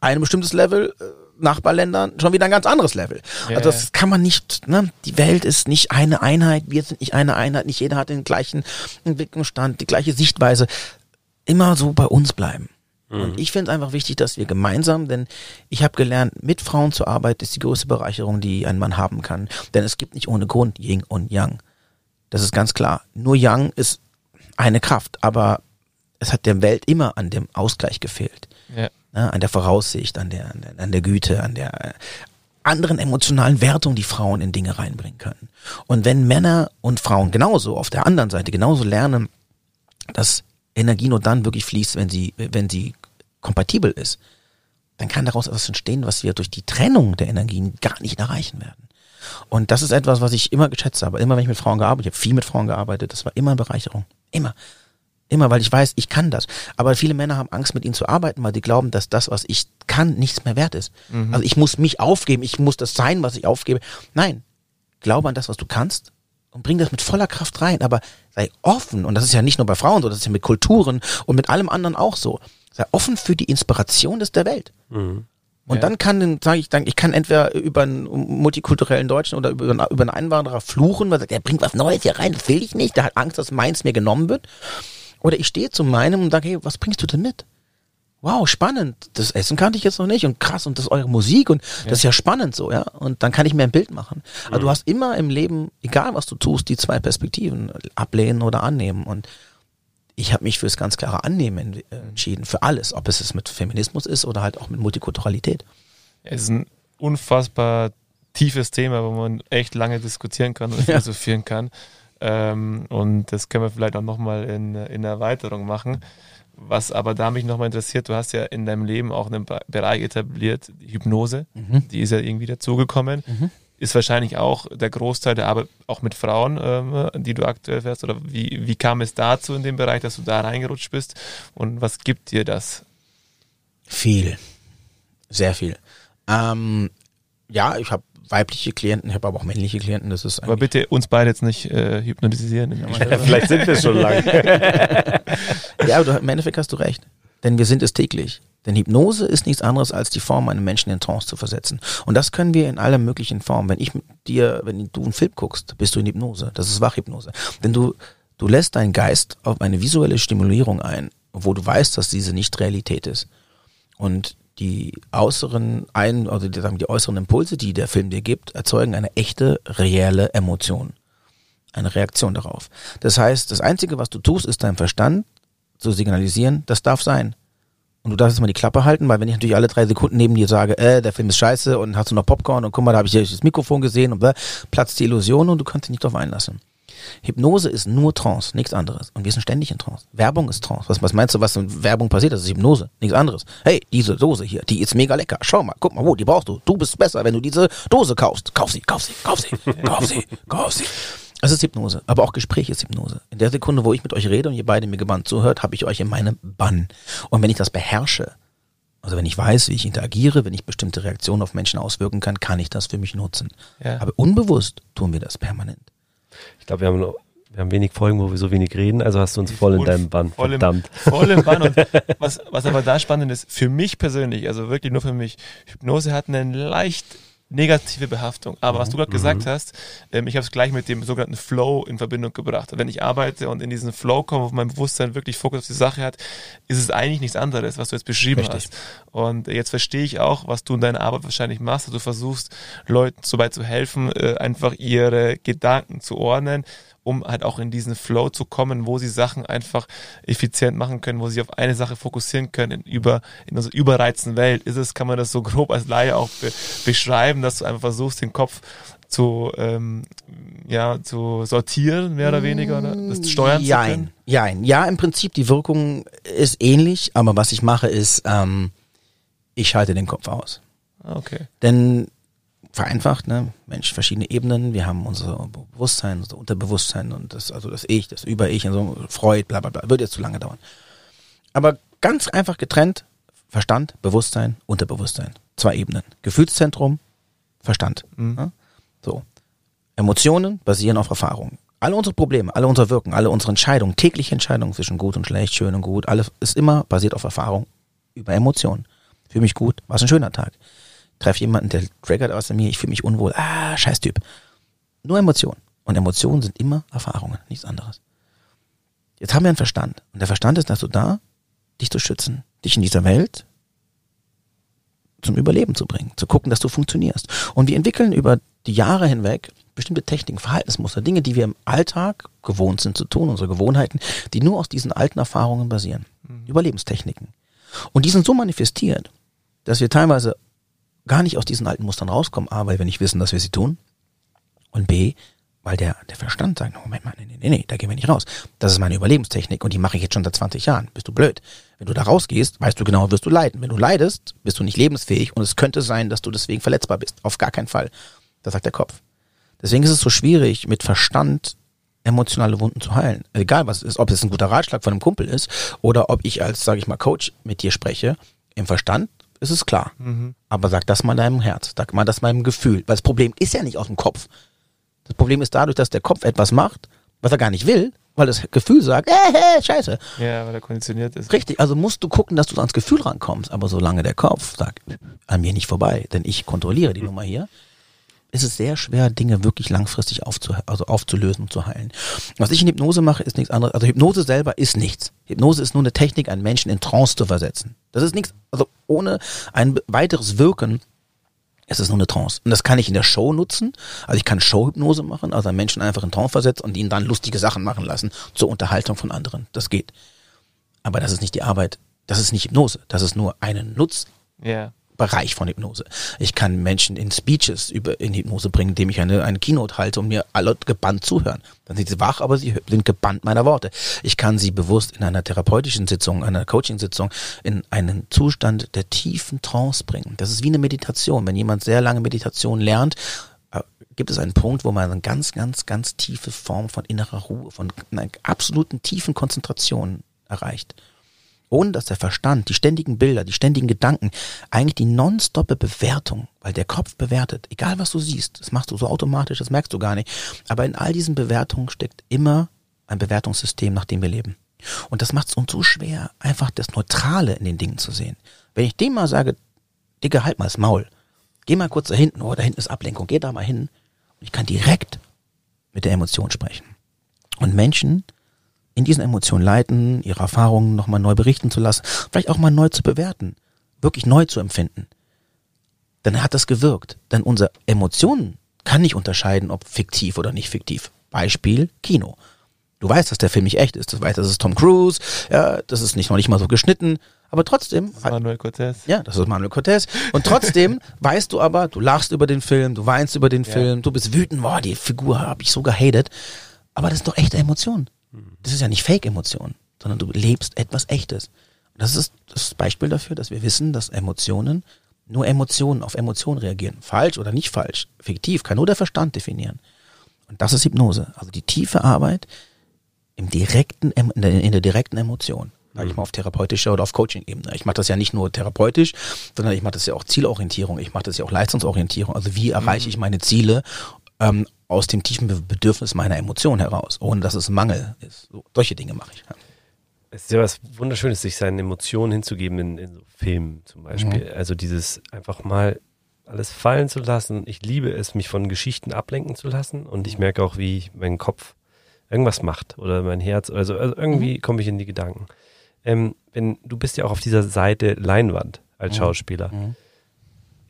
[SPEAKER 2] ein bestimmtes Level, äh, Nachbarländern schon wieder ein ganz anderes Level. Ja, also das kann man nicht, ne? Die Welt ist nicht eine Einheit, wir sind nicht eine Einheit, nicht jeder hat den gleichen Entwicklungsstand, die gleiche Sichtweise. Immer so bei uns bleiben. Und mhm. ich finde es einfach wichtig, dass wir gemeinsam, denn ich habe gelernt, mit Frauen zu arbeiten ist die größte Bereicherung, die ein Mann haben kann. Denn es gibt nicht ohne Grund Yin und Yang. Das ist ganz klar. Nur Yang ist eine Kraft, aber es hat der Welt immer an dem Ausgleich gefehlt. Ja. Ja, an der Voraussicht, an der, an der, an der Güte, an der anderen emotionalen Wertung, die Frauen in Dinge reinbringen können. Und wenn Männer und Frauen genauso auf der anderen Seite genauso lernen, dass Energie nur dann wirklich fließt, wenn sie, wenn sie kompatibel ist, dann kann daraus etwas entstehen, was wir durch die Trennung der Energien gar nicht erreichen werden. Und das ist etwas, was ich immer geschätzt habe. Immer wenn ich mit Frauen gearbeitet habe, ich habe viel mit Frauen gearbeitet, das war immer eine Bereicherung. Immer. Immer, weil ich weiß, ich kann das. Aber viele Männer haben Angst, mit ihnen zu arbeiten, weil sie glauben, dass das, was ich kann, nichts mehr wert ist. Mhm. Also ich muss mich aufgeben, ich muss das sein, was ich aufgebe. Nein. Glaube an das, was du kannst und bring das mit voller Kraft rein, aber sei offen, und das ist ja nicht nur bei Frauen so, das ist ja mit Kulturen und mit allem anderen auch so. Sei offen für die Inspiration des der Welt. Mhm. Und ja. dann kann, sage ich dann, ich kann entweder über einen multikulturellen Deutschen oder über, über einen Einwanderer fluchen, weil er sagt, der bringt was Neues hier rein, das will ich nicht, der hat Angst, dass meins mir genommen wird. Oder ich stehe zu meinem und sage, hey, was bringst du denn mit? wow, spannend, das Essen kannte ich jetzt noch nicht und krass und das ist eure Musik und ja. das ist ja spannend so, ja. Und dann kann ich mir ein Bild machen. Aber mhm. du hast immer im Leben, egal was du tust, die zwei Perspektiven, ablehnen oder annehmen. Und ich habe mich für das ganz klare Annehmen äh, entschieden, für alles, ob es es mit Feminismus ist oder halt auch mit Multikulturalität.
[SPEAKER 3] Es ist ein unfassbar tiefes Thema, wo man echt lange diskutieren kann und ja. philosophieren kann. Ähm, und das können wir vielleicht auch nochmal in, in Erweiterung machen. Was aber da mich nochmal interessiert, du hast ja in deinem Leben auch einen Bereich etabliert, die Hypnose, mhm. die ist ja irgendwie dazugekommen. Mhm. Ist wahrscheinlich auch der Großteil der Arbeit auch mit Frauen, ähm, die du aktuell fährst. Oder wie, wie kam es dazu in dem Bereich, dass du da reingerutscht bist? Und was gibt dir das?
[SPEAKER 2] Viel. Sehr viel. Ähm, ja, ich habe weibliche Klienten, ich habe aber auch männliche Klienten. Das ist
[SPEAKER 3] aber bitte uns beide jetzt nicht äh, hypnotisieren.
[SPEAKER 1] Vielleicht sind wir schon lang. [LAUGHS]
[SPEAKER 2] ja, du, im Endeffekt hast du recht. Denn wir sind es täglich. Denn Hypnose ist nichts anderes als die Form, einen Menschen in Trance zu versetzen. Und das können wir in aller möglichen Formen. Wenn ich mit dir, wenn du einen Film guckst, bist du in Hypnose. Das ist Wachhypnose. Denn du, du lässt deinen Geist auf eine visuelle Stimulierung ein, wo du weißt, dass diese nicht Realität ist. Und die äußeren ein, also die, sagen, die äußeren Impulse, die der Film dir gibt, erzeugen eine echte, reelle Emotion. Eine Reaktion darauf. Das heißt, das Einzige, was du tust, ist deinem Verstand zu signalisieren, das darf sein. Und du darfst jetzt mal die Klappe halten, weil wenn ich natürlich alle drei Sekunden neben dir sage, äh, der Film ist scheiße und hast du noch Popcorn und guck mal, da habe ich das Mikrofon gesehen und äh, platzt die Illusion und du kannst dich nicht darauf einlassen. Hypnose ist nur Trance, nichts anderes. Und wir sind ständig in Trance. Werbung ist Trance. Was, was meinst du, was in Werbung passiert? Das ist Hypnose, nichts anderes. Hey, diese Dose hier, die ist mega lecker. Schau mal, guck mal, wo, die brauchst du. Du bist besser, wenn du diese Dose kaufst. Kauf sie, kauf sie, kauf sie, kauf sie, kauf sie. Es ist Hypnose, aber auch Gespräch ist Hypnose. In der Sekunde, wo ich mit euch rede und ihr beide mir gebannt zuhört, habe ich euch in meinem Bann. Und wenn ich das beherrsche, also wenn ich weiß, wie ich interagiere, wenn ich bestimmte Reaktionen auf Menschen auswirken kann, kann ich das für mich nutzen. Ja. Aber unbewusst tun wir das permanent.
[SPEAKER 1] Ich glaube, wir haben wir haben wenig Folgen, wo wir so wenig reden, also hast du uns voll in deinem Bann.
[SPEAKER 3] Voll Verdammt. Im, voll im Bann. Und [LAUGHS] was, was aber da spannend ist, für mich persönlich, also wirklich nur für mich, Hypnose hat eine leicht negative Behaftung. Aber was du gerade mhm. gesagt hast, ähm, ich habe es gleich mit dem sogenannten Flow in Verbindung gebracht. Wenn ich arbeite und in diesen Flow komme, wo mein Bewusstsein wirklich Fokus auf die Sache hat, ist es eigentlich nichts anderes, was du jetzt beschrieben Richtig. hast. Und jetzt verstehe ich auch, was du in deiner Arbeit wahrscheinlich machst. Du versuchst, Leuten so weit zu helfen, äh, einfach ihre Gedanken zu ordnen um halt auch in diesen Flow zu kommen, wo sie Sachen einfach effizient machen können, wo sie auf eine Sache fokussieren können in, über, in unserer überreizten Welt. Ist es, kann man das so grob als Laie auch be beschreiben, dass du einfach versuchst, den Kopf zu, ähm, ja, zu sortieren, mehr oder weniger, oder das steuern
[SPEAKER 2] Jein.
[SPEAKER 3] zu können?
[SPEAKER 2] Jein. Ja, im Prinzip, die Wirkung ist ähnlich, aber was ich mache ist, ähm, ich schalte den Kopf aus.
[SPEAKER 3] Ah, okay.
[SPEAKER 2] Denn vereinfacht, ne? Mensch, verschiedene Ebenen. Wir haben unser Bewusstsein, unser Unterbewusstsein und das, also das Ich, das Über-Ich, also Freud, bla bla bla. Wird jetzt zu lange dauern. Aber ganz einfach getrennt, Verstand, Bewusstsein, Unterbewusstsein. Zwei Ebenen. Gefühlszentrum, Verstand. Mhm. Ja? So. Emotionen basieren auf Erfahrung. Alle unsere Probleme, alle unser Wirken, alle unsere Entscheidungen, tägliche Entscheidungen zwischen gut und schlecht, schön und gut, alles ist immer basiert auf Erfahrung über Emotionen. Fühle mich gut, war es ein schöner Tag treffe jemanden, der triggert aus mir, ich fühle mich unwohl, ah, scheiß Typ. Nur Emotionen. Und Emotionen sind immer Erfahrungen, nichts anderes. Jetzt haben wir einen Verstand. Und der Verstand ist dazu da, dich zu schützen, dich in dieser Welt zum Überleben zu bringen, zu gucken, dass du funktionierst. Und wir entwickeln über die Jahre hinweg bestimmte Techniken, Verhaltensmuster, Dinge, die wir im Alltag gewohnt sind zu tun, unsere Gewohnheiten, die nur aus diesen alten Erfahrungen basieren. Mhm. Überlebenstechniken. Und die sind so manifestiert, dass wir teilweise gar nicht aus diesen alten Mustern rauskommen. A, weil wir nicht wissen, dass wir sie tun. Und B, weil der, der Verstand sagt, Moment mal, nee, nee, nee, da gehen wir nicht raus. Das ist meine Überlebenstechnik und die mache ich jetzt schon seit 20 Jahren. Bist du blöd? Wenn du da rausgehst, weißt du genau, wirst du leiden. Wenn du leidest, bist du nicht lebensfähig und es könnte sein, dass du deswegen verletzbar bist. Auf gar keinen Fall. Das sagt der Kopf. Deswegen ist es so schwierig, mit Verstand emotionale Wunden zu heilen. Egal was ist, ob es ein guter Ratschlag von einem Kumpel ist oder ob ich als, sage ich mal, Coach mit dir spreche, im Verstand ist es klar. Mhm. Aber sag das mal deinem Herz, sag mal das meinem Gefühl. Weil das Problem ist ja nicht aus dem Kopf. Das Problem ist dadurch, dass der Kopf etwas macht, was er gar nicht will, weil das Gefühl sagt, äh, äh, scheiße.
[SPEAKER 3] Ja, weil er konditioniert ist.
[SPEAKER 2] Richtig, also musst du gucken, dass du ans Gefühl rankommst. Aber solange der Kopf sagt, an mir nicht vorbei, denn ich kontrolliere die mhm. Nummer hier, ist es sehr schwer, Dinge wirklich langfristig also aufzulösen und zu heilen. Was ich in Hypnose mache, ist nichts anderes. Also Hypnose selber ist nichts. Hypnose ist nur eine Technik, einen Menschen in Trance zu versetzen. Das ist nichts, also ohne ein weiteres Wirken es ist nur eine Trance. Und das kann ich in der Show nutzen. Also ich kann Showhypnose machen, also einen Menschen einfach in Trance versetzen und ihn dann lustige Sachen machen lassen zur Unterhaltung von anderen. Das geht. Aber das ist nicht die Arbeit. Das ist nicht Hypnose. Das ist nur eine Nutz.
[SPEAKER 3] Ja.
[SPEAKER 2] Bereich von Hypnose. Ich kann Menschen in Speeches über, in Hypnose bringen, indem ich eine, eine Keynote halte und mir alle gebannt zuhören. Dann sind sie wach, aber sie sind gebannt meiner Worte. Ich kann sie bewusst in einer therapeutischen Sitzung, einer Coaching-Sitzung in einen Zustand der tiefen Trance bringen. Das ist wie eine Meditation. Wenn jemand sehr lange Meditation lernt, äh, gibt es einen Punkt, wo man eine ganz, ganz, ganz tiefe Form von innerer Ruhe, von einer absoluten tiefen Konzentration erreicht ohne dass der Verstand, die ständigen Bilder, die ständigen Gedanken, eigentlich die nonstoppe Bewertung, weil der Kopf bewertet, egal was du siehst, das machst du so automatisch, das merkst du gar nicht. Aber in all diesen Bewertungen steckt immer ein Bewertungssystem, nach dem wir leben. Und das macht es uns so schwer, einfach das Neutrale in den Dingen zu sehen. Wenn ich dem mal sage, Digga, halt mal das Maul, geh mal kurz da hinten, oh, da hinten ist Ablenkung, geh da mal hin. Und ich kann direkt mit der Emotion sprechen. Und Menschen in diesen Emotionen leiten, ihre Erfahrungen nochmal neu berichten zu lassen, vielleicht auch mal neu zu bewerten, wirklich neu zu empfinden, dann hat das gewirkt. Denn unsere Emotionen kann nicht unterscheiden, ob fiktiv oder nicht fiktiv. Beispiel Kino. Du weißt, dass der Film nicht echt ist. Du weißt, das ist Tom Cruise. Ja, das ist nicht noch nicht mal so geschnitten. Aber trotzdem.
[SPEAKER 3] Das ist Manuel Cortez.
[SPEAKER 2] Ja, das ist Manuel Cortez. Und trotzdem [LAUGHS] weißt du aber, du lachst über den Film, du weinst über den ja. Film, du bist wütend, boah, die Figur habe ich so gehatet. Aber das ist doch echte Emotion. Das ist ja nicht Fake-Emotion, sondern du lebst etwas Echtes. Das ist das Beispiel dafür, dass wir wissen, dass Emotionen nur Emotionen auf Emotionen reagieren. Falsch oder nicht falsch, fiktiv, kann nur der Verstand definieren. Und das ist Hypnose. Also die tiefe Arbeit im direkten, in der, in der direkten Emotion. Sag ich mhm. mal auf therapeutischer oder auf Coaching-Ebene. Ich mache das ja nicht nur therapeutisch, sondern ich mache das ja auch Zielorientierung, ich mache das ja auch Leistungsorientierung. Also wie erreiche mhm. ich meine Ziele ähm, aus dem tiefen Bedürfnis meiner Emotion heraus, ohne dass es Mangel ist. So, solche Dinge mache ich.
[SPEAKER 1] Es ist ja was Wunderschönes, sich seinen Emotionen hinzugeben in, in so Filmen zum Beispiel. Mhm. Also dieses einfach mal alles fallen zu lassen. Ich liebe es, mich von Geschichten ablenken zu lassen und ich merke auch, wie mein Kopf irgendwas macht oder mein Herz. Also, also irgendwie mhm. komme ich in die Gedanken. Ähm, wenn du bist ja auch auf dieser Seite Leinwand als mhm. Schauspieler.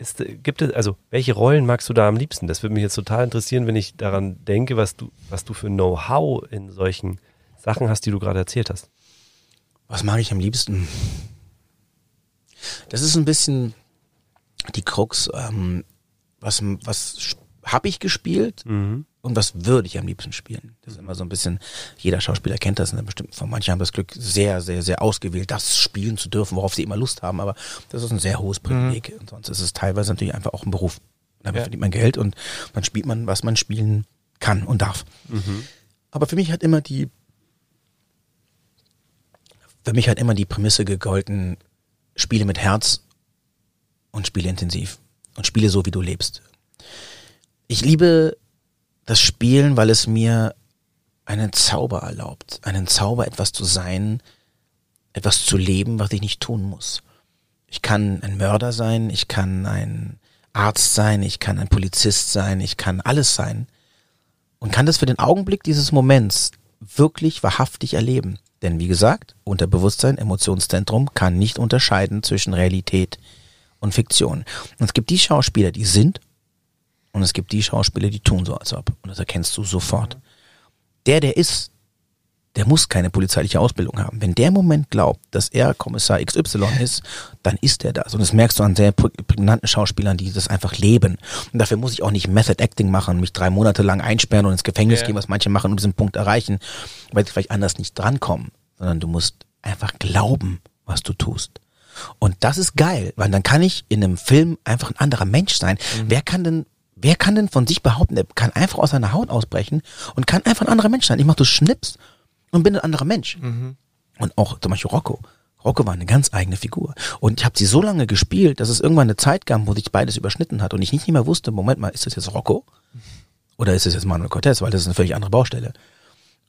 [SPEAKER 1] Ist, gibt es, also welche Rollen magst du da am liebsten? Das würde mich jetzt total interessieren, wenn ich daran denke, was du, was du für Know-how in solchen Sachen hast, die du gerade erzählt hast.
[SPEAKER 2] Was mag ich am liebsten? Das ist ein bisschen die Krux. Ähm, was was habe ich gespielt? Mhm und was würde ich am liebsten spielen? Das ist immer so ein bisschen, jeder Schauspieler kennt das, ne? bestimmt, von manchen haben das Glück, sehr, sehr, sehr ausgewählt, das spielen zu dürfen, worauf sie immer Lust haben, aber das ist ein sehr hohes Privileg. Mhm. Und sonst ist es teilweise natürlich einfach auch ein Beruf. Damit ja. verdient man Geld und dann spielt man, was man spielen kann und darf. Mhm. Aber für mich hat immer die, für mich hat immer die Prämisse gegolten, spiele mit Herz und spiele intensiv und spiele so, wie du lebst. Ich liebe das Spielen, weil es mir einen Zauber erlaubt, einen Zauber, etwas zu sein, etwas zu leben, was ich nicht tun muss. Ich kann ein Mörder sein, ich kann ein Arzt sein, ich kann ein Polizist sein, ich kann alles sein und kann das für den Augenblick dieses Moments wirklich wahrhaftig erleben. Denn wie gesagt, Unterbewusstsein, Emotionszentrum kann nicht unterscheiden zwischen Realität und Fiktion. Und es gibt die Schauspieler, die sind und es gibt die Schauspieler, die tun so, als ob. Und das erkennst du sofort. Der, der ist, der muss keine polizeiliche Ausbildung haben. Wenn der Moment glaubt, dass er Kommissar XY ist, dann ist er das. Und das merkst du an sehr prägnanten Schauspielern, die das einfach leben. Und dafür muss ich auch nicht Method Acting machen, mich drei Monate lang einsperren und ins Gefängnis yeah. gehen, was manche machen, um diesen Punkt erreichen, weil sie vielleicht anders nicht drankommen. Sondern du musst einfach glauben, was du tust. Und das ist geil, weil dann kann ich in einem Film einfach ein anderer Mensch sein. Mhm. Wer kann denn Wer kann denn von sich behaupten, er kann einfach aus seiner Haut ausbrechen und kann einfach ein anderer Mensch sein? Ich mach du Schnips und bin ein anderer Mensch. Mhm. Und auch zum Beispiel Rocco. Rocco war eine ganz eigene Figur. Und ich habe sie so lange gespielt, dass es irgendwann eine Zeit gab, wo sich beides überschnitten hat und ich nicht mehr wusste, Moment mal, ist das jetzt Rocco? Oder ist es jetzt Manuel Cortez, weil das ist eine völlig andere Baustelle.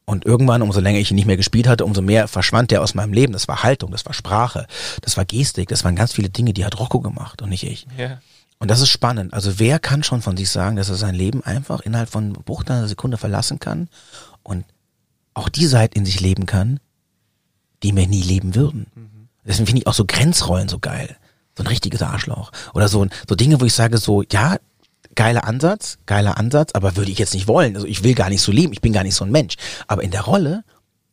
[SPEAKER 2] Und irgendwann, umso länger ich ihn nicht mehr gespielt hatte, umso mehr verschwand der aus meinem Leben. Das war Haltung, das war Sprache, das war Gestik, das waren ganz viele Dinge, die hat Rocco gemacht und nicht ich.
[SPEAKER 3] Ja.
[SPEAKER 2] Und das ist spannend. Also wer kann schon von sich sagen, dass er sein Leben einfach innerhalb von Bruchteil einer Sekunde verlassen kann und auch die Seite in sich leben kann, die wir nie leben würden. Mhm. Deswegen finde ich auch so Grenzrollen so geil. So ein richtiges Arschloch. Oder so, so Dinge, wo ich sage so, ja, geiler Ansatz, geiler Ansatz, aber würde ich jetzt nicht wollen. Also ich will gar nicht so leben, ich bin gar nicht so ein Mensch. Aber in der Rolle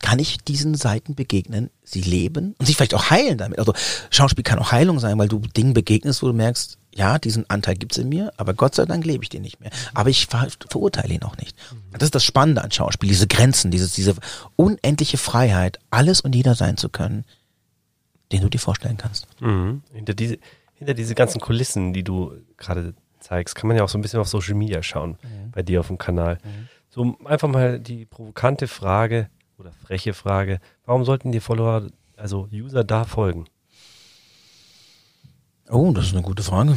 [SPEAKER 2] kann ich diesen Seiten begegnen, sie leben und sich vielleicht auch heilen damit. Also Schauspiel kann auch Heilung sein, weil du Dingen begegnest, wo du merkst, ja, diesen Anteil gibt's in mir, aber Gott sei Dank lebe ich den nicht mehr. Aber ich ver verurteile ihn auch nicht. Das ist das Spannende an Schauspiel, diese Grenzen, dieses, diese unendliche Freiheit, alles und jeder sein zu können, den du dir vorstellen kannst.
[SPEAKER 1] Mhm. Hinter, diese, hinter diese ganzen Kulissen, die du gerade zeigst, kann man ja auch so ein bisschen auf Social Media schauen, mhm. bei dir auf dem Kanal. Mhm. So einfach mal die provokante Frage oder freche Frage, warum sollten dir Follower, also User da folgen?
[SPEAKER 2] Oh, das ist eine gute Frage.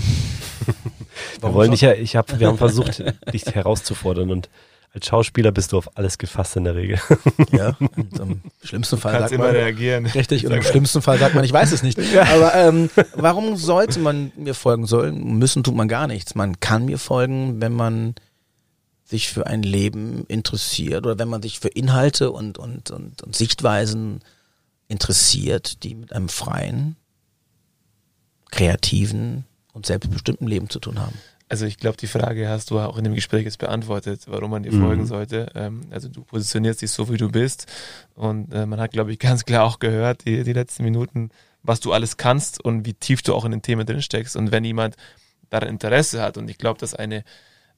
[SPEAKER 2] [LAUGHS]
[SPEAKER 1] wir wollen dich ja, ich hab, wir haben versucht, [LAUGHS] dich herauszufordern und als Schauspieler bist du auf alles gefasst in der Regel. [LAUGHS]
[SPEAKER 2] Ja, im schlimmsten Fall
[SPEAKER 3] sagt man
[SPEAKER 2] reagieren. Richtig, und im schlimmsten Fall sagt man, ich weiß es nicht. Aber ähm, warum sollte man mir folgen sollen? Müssen tut man gar nichts. Man kann mir folgen, wenn man sich für ein Leben interessiert oder wenn man sich für Inhalte und, und, und, und Sichtweisen interessiert, die mit einem freien, kreativen und selbstbestimmten Leben zu tun haben.
[SPEAKER 3] Also ich glaube, die Frage hast du auch in dem Gespräch jetzt beantwortet, warum man dir mhm. folgen sollte. Ähm, also du positionierst dich so, wie du bist. Und äh, man hat, glaube ich, [LAUGHS] ganz klar auch gehört, die, die letzten Minuten, was du alles kannst und wie tief du auch in den Themen drin steckst. Und wenn jemand daran Interesse hat, und ich glaube, dass eine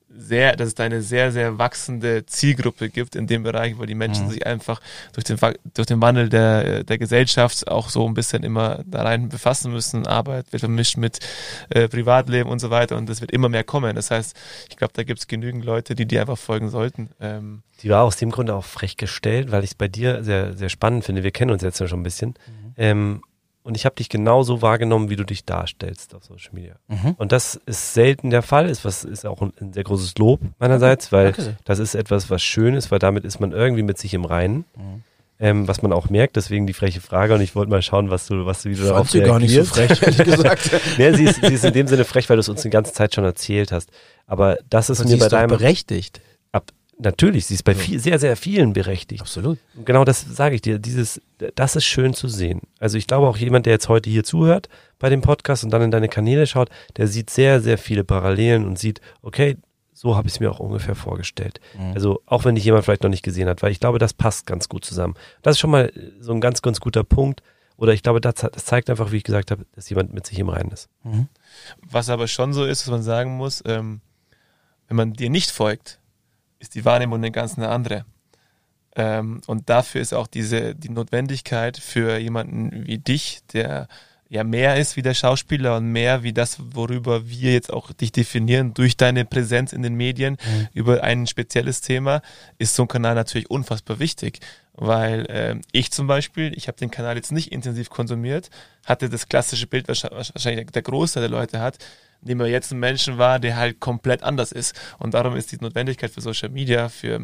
[SPEAKER 3] sehr, dass es da eine sehr, sehr wachsende Zielgruppe gibt in dem Bereich, weil die Menschen mhm. sich einfach durch den, durch den Wandel der, der Gesellschaft auch so ein bisschen immer da rein befassen müssen. Arbeit wird vermischt mit äh, Privatleben und so weiter und das wird immer mehr kommen. Das heißt, ich glaube, da gibt es genügend Leute, die dir einfach folgen sollten. Ähm,
[SPEAKER 1] die war aus dem Grunde auch frech gestellt, weil ich es bei dir sehr, sehr spannend finde. Wir kennen uns jetzt ja schon ein bisschen. Mhm. Ähm, und ich habe dich genauso wahrgenommen, wie du dich darstellst auf Social Media. Mhm. Und das ist selten der Fall, ist was ist auch ein, sehr großes Lob meinerseits, weil okay. das ist etwas, was schön ist, weil damit ist man irgendwie mit sich im Reinen. Mhm. Ähm, was man auch merkt, deswegen die freche Frage und ich wollte mal schauen, was du, was du wieder darauf
[SPEAKER 2] sie gar nicht so frech, ehrlich [LAUGHS] gesagt.
[SPEAKER 1] nee, sie ist, sie ist in dem Sinne frech, weil du es uns die ganze Zeit schon erzählt hast. Aber das ist Aber mir bei deinem
[SPEAKER 2] berechtigt.
[SPEAKER 1] Natürlich, sie ist bei viel, sehr, sehr vielen berechtigt.
[SPEAKER 2] Absolut.
[SPEAKER 1] genau das sage ich dir. Dieses, das ist schön zu sehen. Also ich glaube auch jemand, der jetzt heute hier zuhört bei dem Podcast und dann in deine Kanäle schaut, der sieht sehr, sehr viele Parallelen und sieht, okay, so habe ich es mir auch ungefähr vorgestellt. Mhm. Also auch wenn dich jemand vielleicht noch nicht gesehen hat, weil ich glaube, das passt ganz gut zusammen. Das ist schon mal so ein ganz, ganz guter Punkt. Oder ich glaube, das, das zeigt einfach, wie ich gesagt habe, dass jemand mit sich im Reinen ist. Mhm.
[SPEAKER 3] Was aber schon so ist, dass man sagen muss, ähm, wenn man dir nicht folgt, ist die Wahrnehmung eine ganz eine andere. Ähm, und dafür ist auch diese, die Notwendigkeit für jemanden wie dich, der ja mehr ist wie der Schauspieler und mehr wie das, worüber wir jetzt auch dich definieren, durch deine Präsenz in den Medien mhm. über ein spezielles Thema, ist so ein Kanal natürlich unfassbar wichtig. Weil äh, ich zum Beispiel, ich habe den Kanal jetzt nicht intensiv konsumiert, hatte das klassische Bild, was wahrscheinlich der Großteil der Leute hat, nehmen wir jetzt einen Menschen wahr, der halt komplett anders ist. Und darum ist die Notwendigkeit für Social Media, für,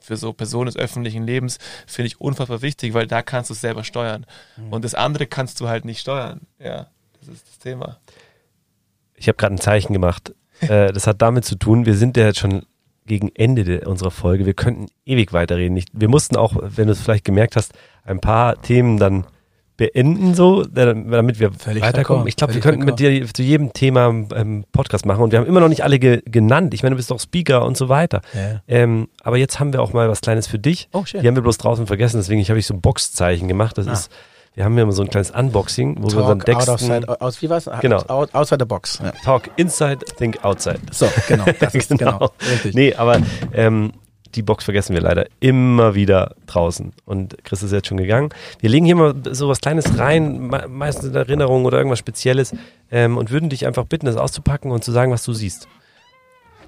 [SPEAKER 3] für so Personen des öffentlichen Lebens, finde ich unfassbar wichtig, weil da kannst du es selber steuern. Mhm. Und das andere kannst du halt nicht steuern. Ja, das ist das Thema.
[SPEAKER 1] Ich habe gerade ein Zeichen gemacht. [LAUGHS] äh, das hat damit zu tun, wir sind ja jetzt schon gegen Ende unserer Folge. Wir könnten ewig weiterreden. Ich, wir mussten auch, wenn du es vielleicht gemerkt hast, ein paar Themen dann beenden, so, damit wir Völlig weiterkommen. Ich glaube, wir könnten mit dir zu jedem Thema ähm, Podcast machen und wir haben immer noch nicht alle ge genannt. Ich meine, du bist doch Speaker und so weiter. Ja. Ähm, aber jetzt haben wir auch mal was Kleines für dich. Oh, schön. Die haben wir bloß draußen vergessen, deswegen habe ich so ein Boxzeichen gemacht. Das ah. ist wir haben ja immer so ein kleines Unboxing, wo Talk wir. Out
[SPEAKER 2] outside, aus, wie war's?
[SPEAKER 1] Genau.
[SPEAKER 2] Out, outside the box.
[SPEAKER 1] Ja. Talk inside, think outside.
[SPEAKER 2] So, genau. Das ist [LAUGHS] genau. genau.
[SPEAKER 1] Richtig. Nee, aber ähm, die Box vergessen wir leider immer wieder draußen. Und Chris ist jetzt schon gegangen. Wir legen hier mal so was Kleines rein, meistens in Erinnerung oder irgendwas Spezielles ähm, und würden dich einfach bitten, das auszupacken und zu sagen, was du siehst.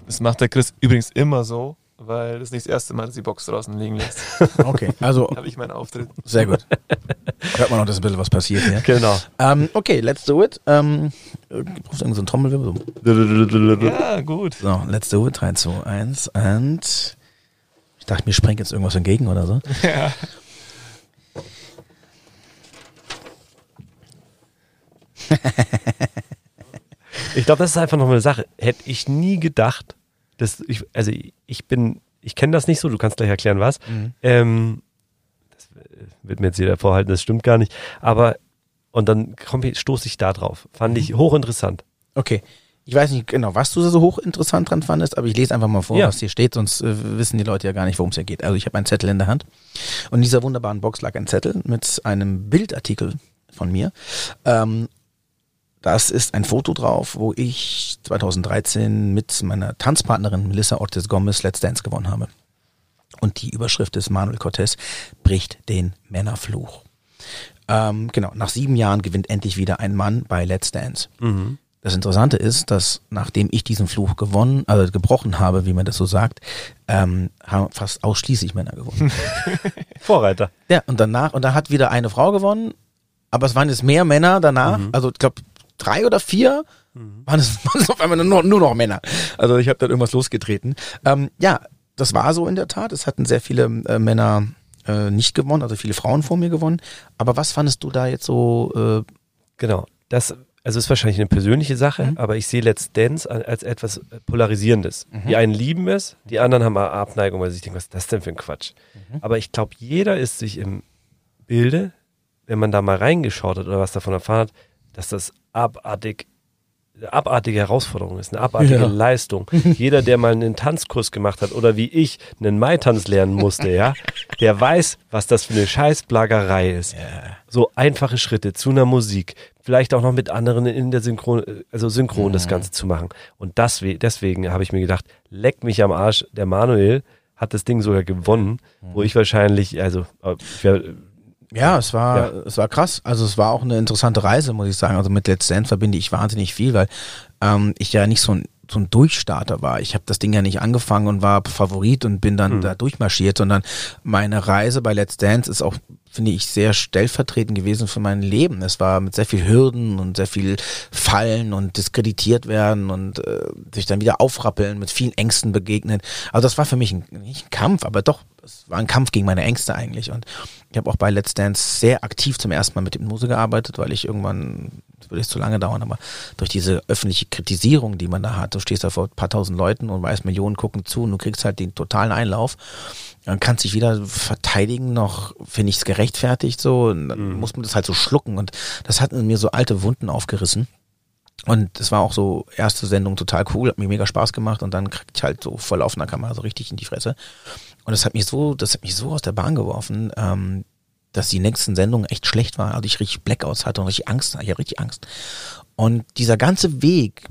[SPEAKER 3] Das macht der Chris übrigens immer so, weil das ist nicht das erste Mal, dass die Box draußen liegen lässt. [LAUGHS]
[SPEAKER 2] Okay, also.
[SPEAKER 3] habe ich meinen Auftritt.
[SPEAKER 2] Sehr gut. Hört man noch, dass ein bisschen was passiert hier.
[SPEAKER 1] Genau.
[SPEAKER 2] Ähm, okay, let's do it. Ähm, brauchst du irgend so einen Trommelwirbel?
[SPEAKER 3] Ja, gut.
[SPEAKER 2] So, let's do it. 3, 2, 1 und dachte, mir sprengt jetzt irgendwas entgegen oder so. [LAUGHS]
[SPEAKER 3] Ja.
[SPEAKER 1] Ich glaube, das ist einfach noch eine Sache. Hätte ich nie gedacht, dass ich, also ich bin, ich kenne das nicht so, du kannst gleich erklären, was.
[SPEAKER 2] Mhm.
[SPEAKER 1] Ähm, das wird mir jetzt jeder vorhalten, das stimmt gar nicht. Aber, und dann komm, stoße ich da drauf. Fand ich hochinteressant.
[SPEAKER 2] Okay. Ich weiß nicht genau, was du so hochinteressant dran fandest, aber ich lese einfach mal vor,
[SPEAKER 1] Ja.
[SPEAKER 2] was hier steht, sonst äh, wissen die Leute ja gar nicht, worum es hier geht. Also ich habe einen Zettel in der Hand und in dieser wunderbaren Box lag ein Zettel mit einem Bildartikel von mir. Ähm, das ist ein Foto drauf, wo ich 2013 mit meiner Tanzpartnerin Melissa Ortiz Gomez Let's Dance gewonnen habe. Und die Überschrift ist Manuel Cortez bricht den Männerfluch. Ähm, genau, nach sieben Jahren gewinnt endlich wieder ein Mann bei Let's Dance. Das Interessante ist, dass nachdem ich diesen Fluch gewonnen, also gebrochen habe, wie man das so sagt, ähm, haben fast ausschließlich Männer gewonnen. [LAUGHS]
[SPEAKER 1] Vorreiter.
[SPEAKER 2] ja, und danach, und da hat wieder eine Frau gewonnen, aber es waren jetzt mehr Männer danach, also ich glaube drei oder vier waren, es, [LAUGHS] waren es auf einmal nur, nur noch Männer. Also ich habe dann irgendwas losgetreten. Ähm, ja, das war so in der Tat. Es hatten sehr viele äh, Männer äh, nicht gewonnen, also viele Frauen vor mir gewonnen. Aber was fandest du da jetzt so? Äh,
[SPEAKER 1] Genau. Das, also ist wahrscheinlich eine persönliche Sache,
[SPEAKER 2] Mhm.
[SPEAKER 1] aber ich sehe Let's Dance als- etwas Polarisierendes. Die einen lieben es, die anderen haben eine Abneigung, weil sie sich denken, was ist das denn für ein Quatsch?
[SPEAKER 2] Mhm.
[SPEAKER 1] Aber ich glaube, jeder ist sich im Bilde, wenn man da mal reingeschaut hat oder was davon erfahren hat, dass das abartig abartige Herausforderung ist, eine abartige
[SPEAKER 2] Ja.
[SPEAKER 1] Leistung. [LAUGHS] Jeder, der mal einen Tanzkurs gemacht hat oder wie ich einen Mai-Tanz lernen musste, ja, der weiß, was das für eine Scheißplagerei ist. So einfache Schritte zu einer Musik, vielleicht auch noch mit anderen in der Synchron, also synchron das Ganze zu machen. Und das, deswegen habe ich mir gedacht, leck mich am Arsch, der Manuel hat das Ding sogar gewonnen, wo ich wahrscheinlich, also äh, ich wär,
[SPEAKER 2] Ja, es war,
[SPEAKER 1] Ja.
[SPEAKER 2] es war krass. Also es war auch eine interessante Reise, muss ich sagen. Also mit Let's Dance verbinde ich wahnsinnig viel, weil ähm, ich ja nicht so ein, so ein Durchstarter war. Ich habe das Ding ja nicht angefangen und war Favorit und bin dann da durchmarschiert, sondern meine Reise bei Let's Dance ist auch, finde ich, sehr stellvertretend gewesen für mein Leben. Es war mit sehr viel Hürden und sehr viel Fallen und diskreditiert werden und äh, sich dann wieder aufrappeln, mit vielen Ängsten begegnen. Also das war für mich ein, nicht ein Kampf, aber doch, es war ein Kampf gegen meine Ängste eigentlich. Und ich habe auch bei Let's Dance sehr aktiv zum ersten Mal mit Hypnose gearbeitet, weil ich irgendwann, das würde jetzt zu lange dauern, aber durch diese öffentliche Kritisierung, die man da hat, du stehst da vor ein paar tausend Leuten und weißt, Millionen gucken zu und du kriegst halt den totalen Einlauf. Dann kannst dich weder verteidigen, noch finde ich es gerechtfertigt so. Und dann muss man das halt so schlucken. Und das hat in mir so alte Wunden aufgerissen. Und es war auch so, erste Sendung total cool, hat mir mega Spaß gemacht und dann krieg ich halt so voll auf einer Kamera so richtig in die Fresse. Und das hat mich so, das hat mich so aus der Bahn geworfen, ähm, dass die nächsten Sendungen echt schlecht waren. Also ich richtig Blackouts hatte und richtig Angst, ich hatte richtig Angst. Und dieser ganze Weg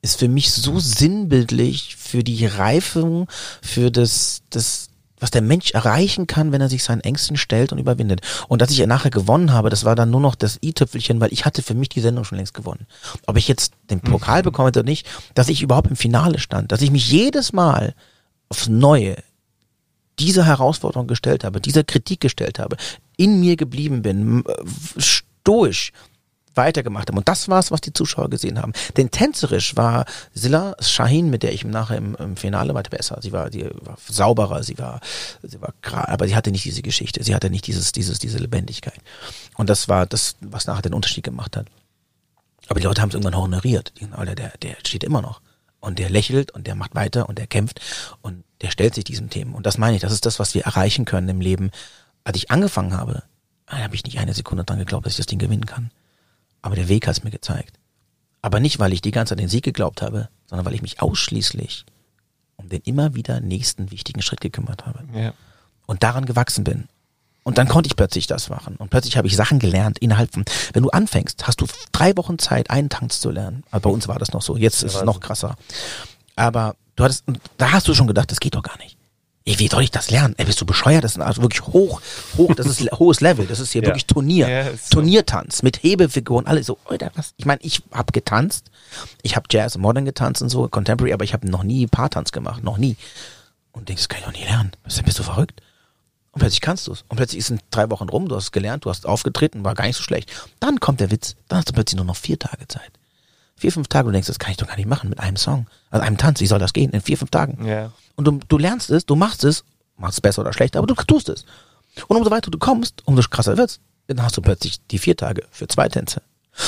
[SPEAKER 2] ist für mich so sinnbildlich für die Reifung, für das, das, was der Mensch erreichen kann, wenn er sich seinen Ängsten stellt und überwindet. Und dass ich nachher gewonnen habe, das war dann nur noch das i-Tüpfelchen, weil ich hatte für mich die Sendung schon längst gewonnen. Ob ich jetzt den Pokal bekomme oder nicht, dass ich überhaupt im Finale stand, dass ich mich jedes Mal aufs Neue diese Herausforderung gestellt habe, dieser Kritik gestellt habe, in mir geblieben bin, äh, stoisch weitergemacht habe. Und das war's, was die Zuschauer gesehen haben. Denn tänzerisch war Silla Shahin, mit der ich nachher im, im Finale weiter besser. Sie war, die war sauberer, sie war, sie war aber sie hatte nicht diese Geschichte, sie hatte nicht dieses, dieses, diese Lebendigkeit. Und das war das, was nachher den Unterschied gemacht hat. Aber die Leute haben es irgendwann honoriert. Alter, der, der steht immer noch. Und der lächelt und der macht weiter und der kämpft und der stellt sich diesem Themen. Und das meine ich, das ist das, was wir erreichen können im Leben. Als ich angefangen habe, habe ich nicht eine Sekunde dran geglaubt, dass ich das Ding gewinnen kann. Aber der Weg hat es mir gezeigt. Aber nicht, weil ich die ganze Zeit den Sieg geglaubt habe, sondern weil ich mich ausschließlich um den immer wieder nächsten wichtigen Schritt gekümmert habe
[SPEAKER 3] Ja.
[SPEAKER 2] und daran gewachsen bin. Und dann konnte ich plötzlich das machen. Und plötzlich habe ich Sachen gelernt innerhalb von, wenn du anfängst, hast du drei Wochen Zeit, einen Tanz zu lernen. Aber bei uns war das noch so. Jetzt ist es noch krasser. Aber du hattest, da hast du schon gedacht, das geht doch gar nicht. Ey, wie soll ich das lernen? Ey, bist du bescheuert? Das ist also wirklich hoch, hoch, das ist [LAUGHS] hohes Level. Das ist hier
[SPEAKER 1] Ja.
[SPEAKER 2] wirklich Turnier.
[SPEAKER 3] Ja, so.
[SPEAKER 2] Turniertanz mit Hebefiguren, alles so, Alter, was? Ich meine, ich habe getanzt. Ich habe Jazz und Modern getanzt und so, Contemporary, aber ich habe noch nie Paartanz gemacht, noch nie. und denkst, das kann ich doch nie lernen. Bist du verrückt? Und plötzlich kannst du es. Und plötzlich sind drei Wochen rum, du hast gelernt, du hast aufgetreten, war gar nicht so schlecht. Dann kommt der Witz, dann hast du plötzlich nur noch vier Tage Zeit. Vier, fünf Tage, du denkst, das kann ich doch gar nicht machen mit einem Song, also einem Tanz, wie soll das gehen in vier, fünf Tagen?
[SPEAKER 3] Ja.
[SPEAKER 2] Und du, du lernst es, du machst es, machst es besser oder schlechter, aber du tust es. Und umso weiter du kommst, umso krasser wird's. Dann hast du plötzlich die vier Tage für zwei Tänze.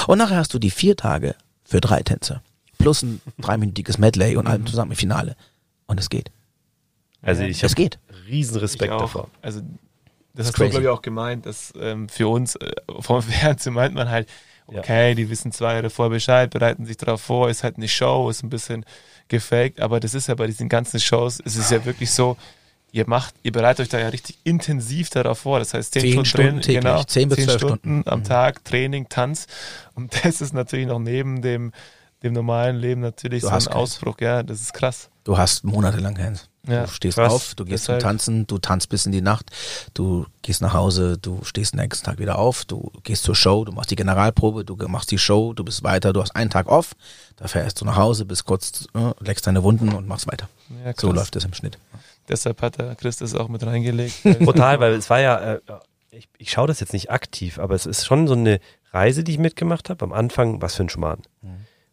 [SPEAKER 2] Und nachher hast du die vier Tage für drei Tänze. Plus ein dreiminütiges Medley und allem zusammen im Finale. Und es geht.
[SPEAKER 1] Also ich habe riesen Respekt davor.
[SPEAKER 3] Also
[SPEAKER 2] ist
[SPEAKER 3] das hast du, glaube ich, auch gemeint, dass ähm, für uns äh, vom Fernsehen [LAUGHS] meint man halt, okay, die wissen zwei Jahre vorher Bescheid, bereiten sich darauf vor, ist halt eine Show, ist ein bisschen gefaked, aber das ist ja bei diesen ganzen Shows, es ist ja wirklich so, ihr macht, ihr bereitet euch da ja richtig intensiv darauf vor. Das heißt, zehn,
[SPEAKER 2] Zehn
[SPEAKER 3] Stunden,
[SPEAKER 2] Stunden
[SPEAKER 3] Training,
[SPEAKER 2] täglich,
[SPEAKER 3] genau,
[SPEAKER 2] zehn bis
[SPEAKER 3] zehn
[SPEAKER 2] zwölf
[SPEAKER 3] Stunden
[SPEAKER 2] Stunden.
[SPEAKER 3] am
[SPEAKER 2] Mhm.
[SPEAKER 3] Tag, Training, Tanz. Und [LAUGHS] das ist natürlich noch neben dem, dem normalen Leben natürlich
[SPEAKER 2] Du
[SPEAKER 3] so
[SPEAKER 2] hast
[SPEAKER 3] ein
[SPEAKER 2] keins.
[SPEAKER 3] Ausbruch. Ja, das ist krass.
[SPEAKER 2] Du hast monatelang keins.
[SPEAKER 3] Ja,
[SPEAKER 2] du stehst
[SPEAKER 1] krass.
[SPEAKER 2] auf, du gehst zum
[SPEAKER 3] Deshalb-
[SPEAKER 2] Tanzen, du tanzt bis in die Nacht, du gehst nach Hause, du stehst nächsten Tag wieder auf, du gehst zur Show, du machst die Generalprobe, du machst die Show, du bist weiter, du hast einen Tag off, da fährst du nach Hause, bist kurz, äh, leckst deine Wunden und machst weiter.
[SPEAKER 3] Ja,
[SPEAKER 2] So läuft es im Schnitt.
[SPEAKER 3] Deshalb hat der Chris das auch mit reingelegt. [LAUGHS]
[SPEAKER 1] Total, weil es war ja, äh, ich, ich schaue das jetzt nicht aktiv, aber es ist schon so eine Reise, die ich mitgemacht habe. Am Anfang, was für ein Schmarrn.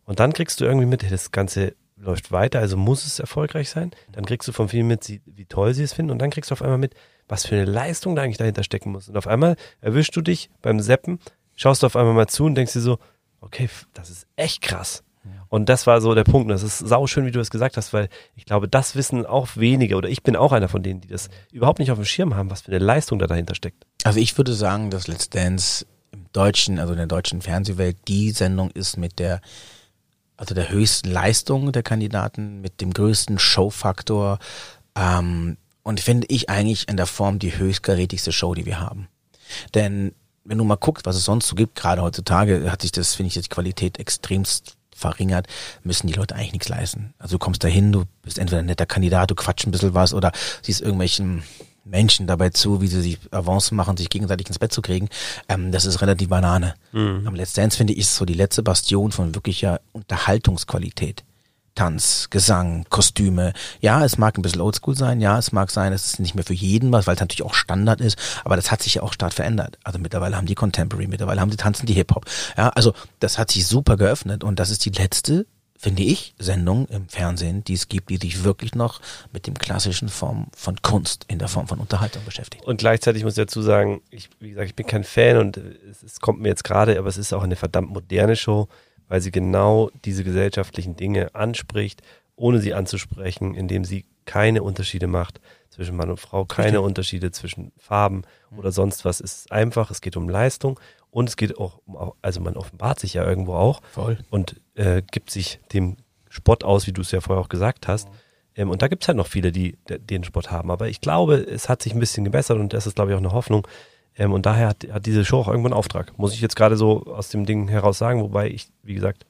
[SPEAKER 1] Und dann kriegst du irgendwie mit, das Ganze läuft weiter, also muss es erfolgreich sein. Dann kriegst du von vielen mit, wie toll sie es finden. Und dann kriegst du auf einmal mit, was für eine Leistung da eigentlich dahinter stecken muss. Und auf einmal erwischst du dich beim Seppen, schaust du auf einmal mal zu und denkst dir so, okay, das ist echt krass. Und das war so der Punkt. Und das ist sauschön, wie du es gesagt hast, weil ich glaube, das wissen auch wenige oder ich bin auch einer von denen, die das überhaupt nicht auf dem Schirm haben, was für eine Leistung da dahinter steckt.
[SPEAKER 2] Also ich würde sagen, dass Let's Dance im deutschen, also in der deutschen Fernsehwelt die Sendung ist mit der, also der höchsten Leistung der Kandidaten, mit dem größten Showfaktor ähm, und finde ich eigentlich in der Form die höchstkarätigste Show, die wir haben. Denn wenn du mal guckst, was es sonst so gibt, gerade heutzutage hat sich das, finde ich, die Qualität extremst verringert, müssen die Leute eigentlich nichts leisten. Also du kommst dahin, du bist entweder ein netter Kandidat, du quatsch ein bisschen was oder siehst irgendwelchen Menschen dabei zu, wie sie sich Avancen machen, sich gegenseitig ins Bett zu kriegen. Ähm, das ist relativ Banane. Am Let's Dance, finde ich, ist so die letzte Bastion von wirklicher Unterhaltungsqualität. Tanz, Gesang, Kostüme. Ja, es mag ein bisschen oldschool sein. Ja, es mag sein, es nicht mehr für jeden was, weil es natürlich auch Standard ist. Aber das hat sich ja auch stark verändert. Also mittlerweile haben die Contemporary, mittlerweile haben die tanzen die Hip-Hop. Ja, also das hat sich super geöffnet und das ist die letzte, finde ich, Sendung im Fernsehen, die es gibt, die sich wirklich noch mit dem klassischen Form von Kunst in der Form von Unterhaltung beschäftigt.
[SPEAKER 1] Und gleichzeitig muss ich dazu sagen, ich, wie gesagt, ich bin kein Fan und es, es kommt mir jetzt gerade, aber es ist auch eine verdammt moderne Show, weil sie genau diese gesellschaftlichen Dinge anspricht, ohne sie anzusprechen, indem sie keine Unterschiede macht zwischen Mann und Frau, keine
[SPEAKER 2] Richtig.
[SPEAKER 1] Unterschiede zwischen Farben oder sonst was. Es ist einfach, es geht um Leistung und es geht auch um, also man offenbart sich ja irgendwo auch
[SPEAKER 2] Voll.
[SPEAKER 1] und äh, gibt sich dem Spott aus, wie du es ja vorher auch gesagt hast. Ähm, und da gibt es halt noch viele, die de- den Spott haben. Aber ich glaube, es hat sich ein bisschen gebessert und das ist, glaube ich, auch eine Hoffnung. Ähm, und daher hat, hat diese Show auch irgendwann einen Auftrag. Muss ich jetzt gerade so aus dem Ding heraus sagen, wobei ich, wie gesagt,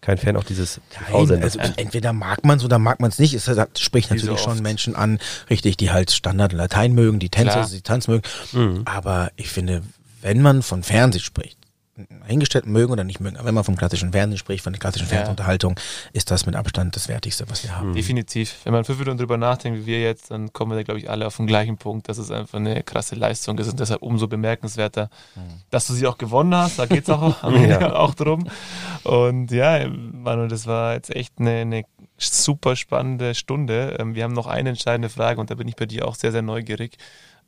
[SPEAKER 1] kein Fan auch dieses
[SPEAKER 2] Nein, also entweder mag man es oder mag man es nicht. Es hat, spricht
[SPEAKER 3] Wie
[SPEAKER 2] natürlich
[SPEAKER 3] so
[SPEAKER 2] schon. Menschen an, richtig, die halt Standard Latein mögen, die Tänzer, die Tanz mögen.
[SPEAKER 1] Mhm.
[SPEAKER 2] Aber ich finde, wenn man von Fernsehen spricht, hingestellt mögen oder nicht mögen, aber wenn man vom klassischen Fernsehen spricht, von der klassischen
[SPEAKER 3] Ja.
[SPEAKER 2] Fernsehunterhaltung, ist das mit Abstand das Wertigste, was wir haben.
[SPEAKER 3] Definitiv. Wenn man fünf Minuten drüber nachdenkt, wie wir jetzt, dann kommen wir da, glaube ich, alle auf den gleichen Punkt, dass es einfach eine krasse Leistung ist und deshalb umso bemerkenswerter, dass du sie auch gewonnen hast. Da geht es auch [LAUGHS] [LAUGHS] am Ende
[SPEAKER 1] Ja.
[SPEAKER 3] auch drum. Und ja, Manuel, das war jetzt echt eine, eine super spannende Stunde. Ähm, Wir haben noch eine entscheidende Frage und da bin ich bei dir auch sehr, sehr neugierig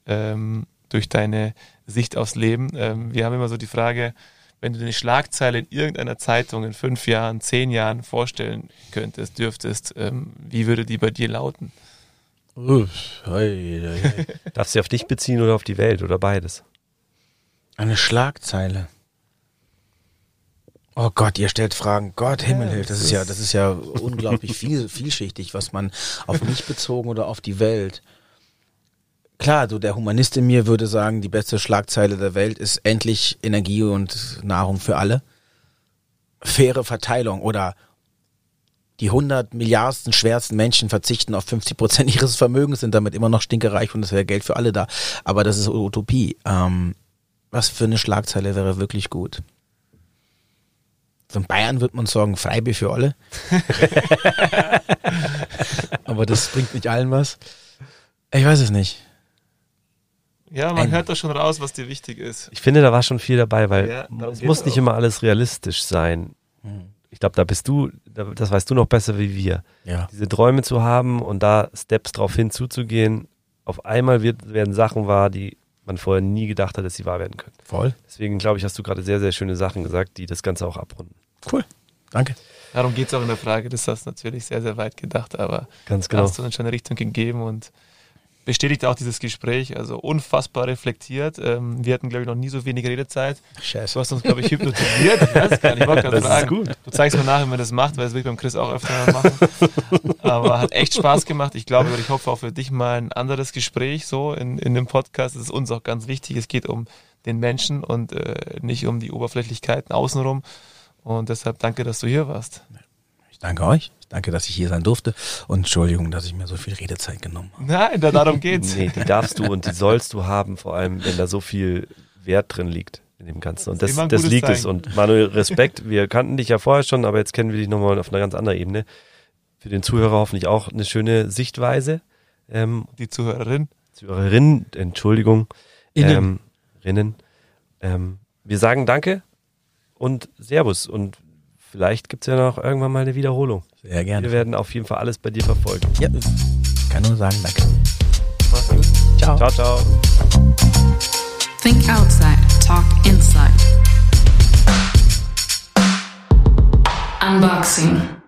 [SPEAKER 3] ähm, durch deine Sicht aufs Leben. Ähm, wir haben immer so die Frage, wenn du eine Schlagzeile in irgendeiner Zeitung in fünf Jahren, zehn Jahren vorstellen könntest, dürftest, ähm, wie würde die bei dir lauten?
[SPEAKER 2] Uff, hei, hei, hei. [LAUGHS]
[SPEAKER 1] Darfst du auf dich beziehen oder auf die Welt oder beides?
[SPEAKER 2] Eine Schlagzeile. Oh Gott, ihr stellt Fragen. Gott, Himmel hilft. Das ist ja, das ist ja unglaublich viel, vielschichtig, was man auf mich bezogen oder auf die Welt. Klar, so der Humanist in mir würde sagen, die beste Schlagzeile der Welt ist endlich Energie und Nahrung für alle. Faire Verteilung oder die 100 Milliardsten schwersten Menschen verzichten auf 50 Prozent ihres Vermögens, sind damit immer noch stinkereich und es wäre Geld für alle da. Aber das ist Utopie. Ähm, was für eine Schlagzeile wäre wirklich gut? So in Bayern wird man sagen, Freibier für alle. [LAUGHS] [LAUGHS] Aber das bringt nicht allen was. Ich weiß es nicht.
[SPEAKER 3] Ja, man Ein, hört da schon raus, was dir wichtig ist.
[SPEAKER 1] Ich finde, da war schon viel dabei, weil ja, es muss nicht auch. immer alles realistisch sein. Hm. Ich glaube, da bist du, das weißt du noch besser wie wir.
[SPEAKER 2] Ja.
[SPEAKER 1] Diese Träume zu haben und da Steps drauf hinzuzugehen, auf einmal wird, werden Sachen wahr, die man vorher nie gedacht hat, dass sie wahr werden können.
[SPEAKER 2] Voll.
[SPEAKER 1] Deswegen glaube ich, hast du gerade sehr, sehr schöne Sachen gesagt, die das Ganze auch abrunden.
[SPEAKER 2] Cool. Danke.
[SPEAKER 3] Darum geht es auch in der Frage, das hast du natürlich sehr, sehr weit gedacht, aber
[SPEAKER 1] Ganz genau.
[SPEAKER 3] hast du uns schon eine Richtung gegeben und bestätigt auch dieses Gespräch, also unfassbar reflektiert. Ähm, wir hatten, glaube ich, noch nie so wenig Redezeit.
[SPEAKER 2] Scheiße.
[SPEAKER 3] Du hast uns, glaube ich, hypnotisiert. Ich weiß gar nicht, ich gerade [LAUGHS] fragen. Gut. Du zeigst mir nach, wie man das macht, weil das will ich beim Chris auch öfter machen. Aber hat echt Spaß gemacht. Ich glaube, ich hoffe auch für dich mal ein anderes Gespräch so in, in dem Podcast. Das ist uns auch ganz wichtig. Es geht um den Menschen und äh, nicht um die Oberflächlichkeiten außenrum. Und deshalb danke, dass du hier warst.
[SPEAKER 2] Danke euch. Danke, dass ich hier sein durfte und Entschuldigung, dass ich mir so viel Redezeit genommen habe.
[SPEAKER 3] Nein, darum geht's.
[SPEAKER 1] nee, die darfst du und die sollst du haben, vor allem wenn da so viel Wert drin liegt in dem Ganzen. Und das, das, das liegt Zeichen. es. Und Manuel, Respekt, wir kannten dich ja vorher schon, aber jetzt kennen wir dich nochmal auf einer ganz anderen Ebene. Für den Zuhörer hoffentlich auch eine schöne Sichtweise.
[SPEAKER 3] Ähm, die Zuhörerin.
[SPEAKER 1] Zuhörerin, Entschuldigung. Innen. Ähm, Rinnen. Ähm, wir sagen Danke und Servus und vielleicht gibt es ja noch irgendwann mal eine Wiederholung.
[SPEAKER 2] Sehr gerne.
[SPEAKER 1] Wir werden auf jeden Fall alles bei dir verfolgen.
[SPEAKER 2] Ja, kann nur sagen, danke.
[SPEAKER 3] Mach's gut.
[SPEAKER 1] Ciao. Ciao, ciao.
[SPEAKER 4] Think outside, talk inside. Unboxing.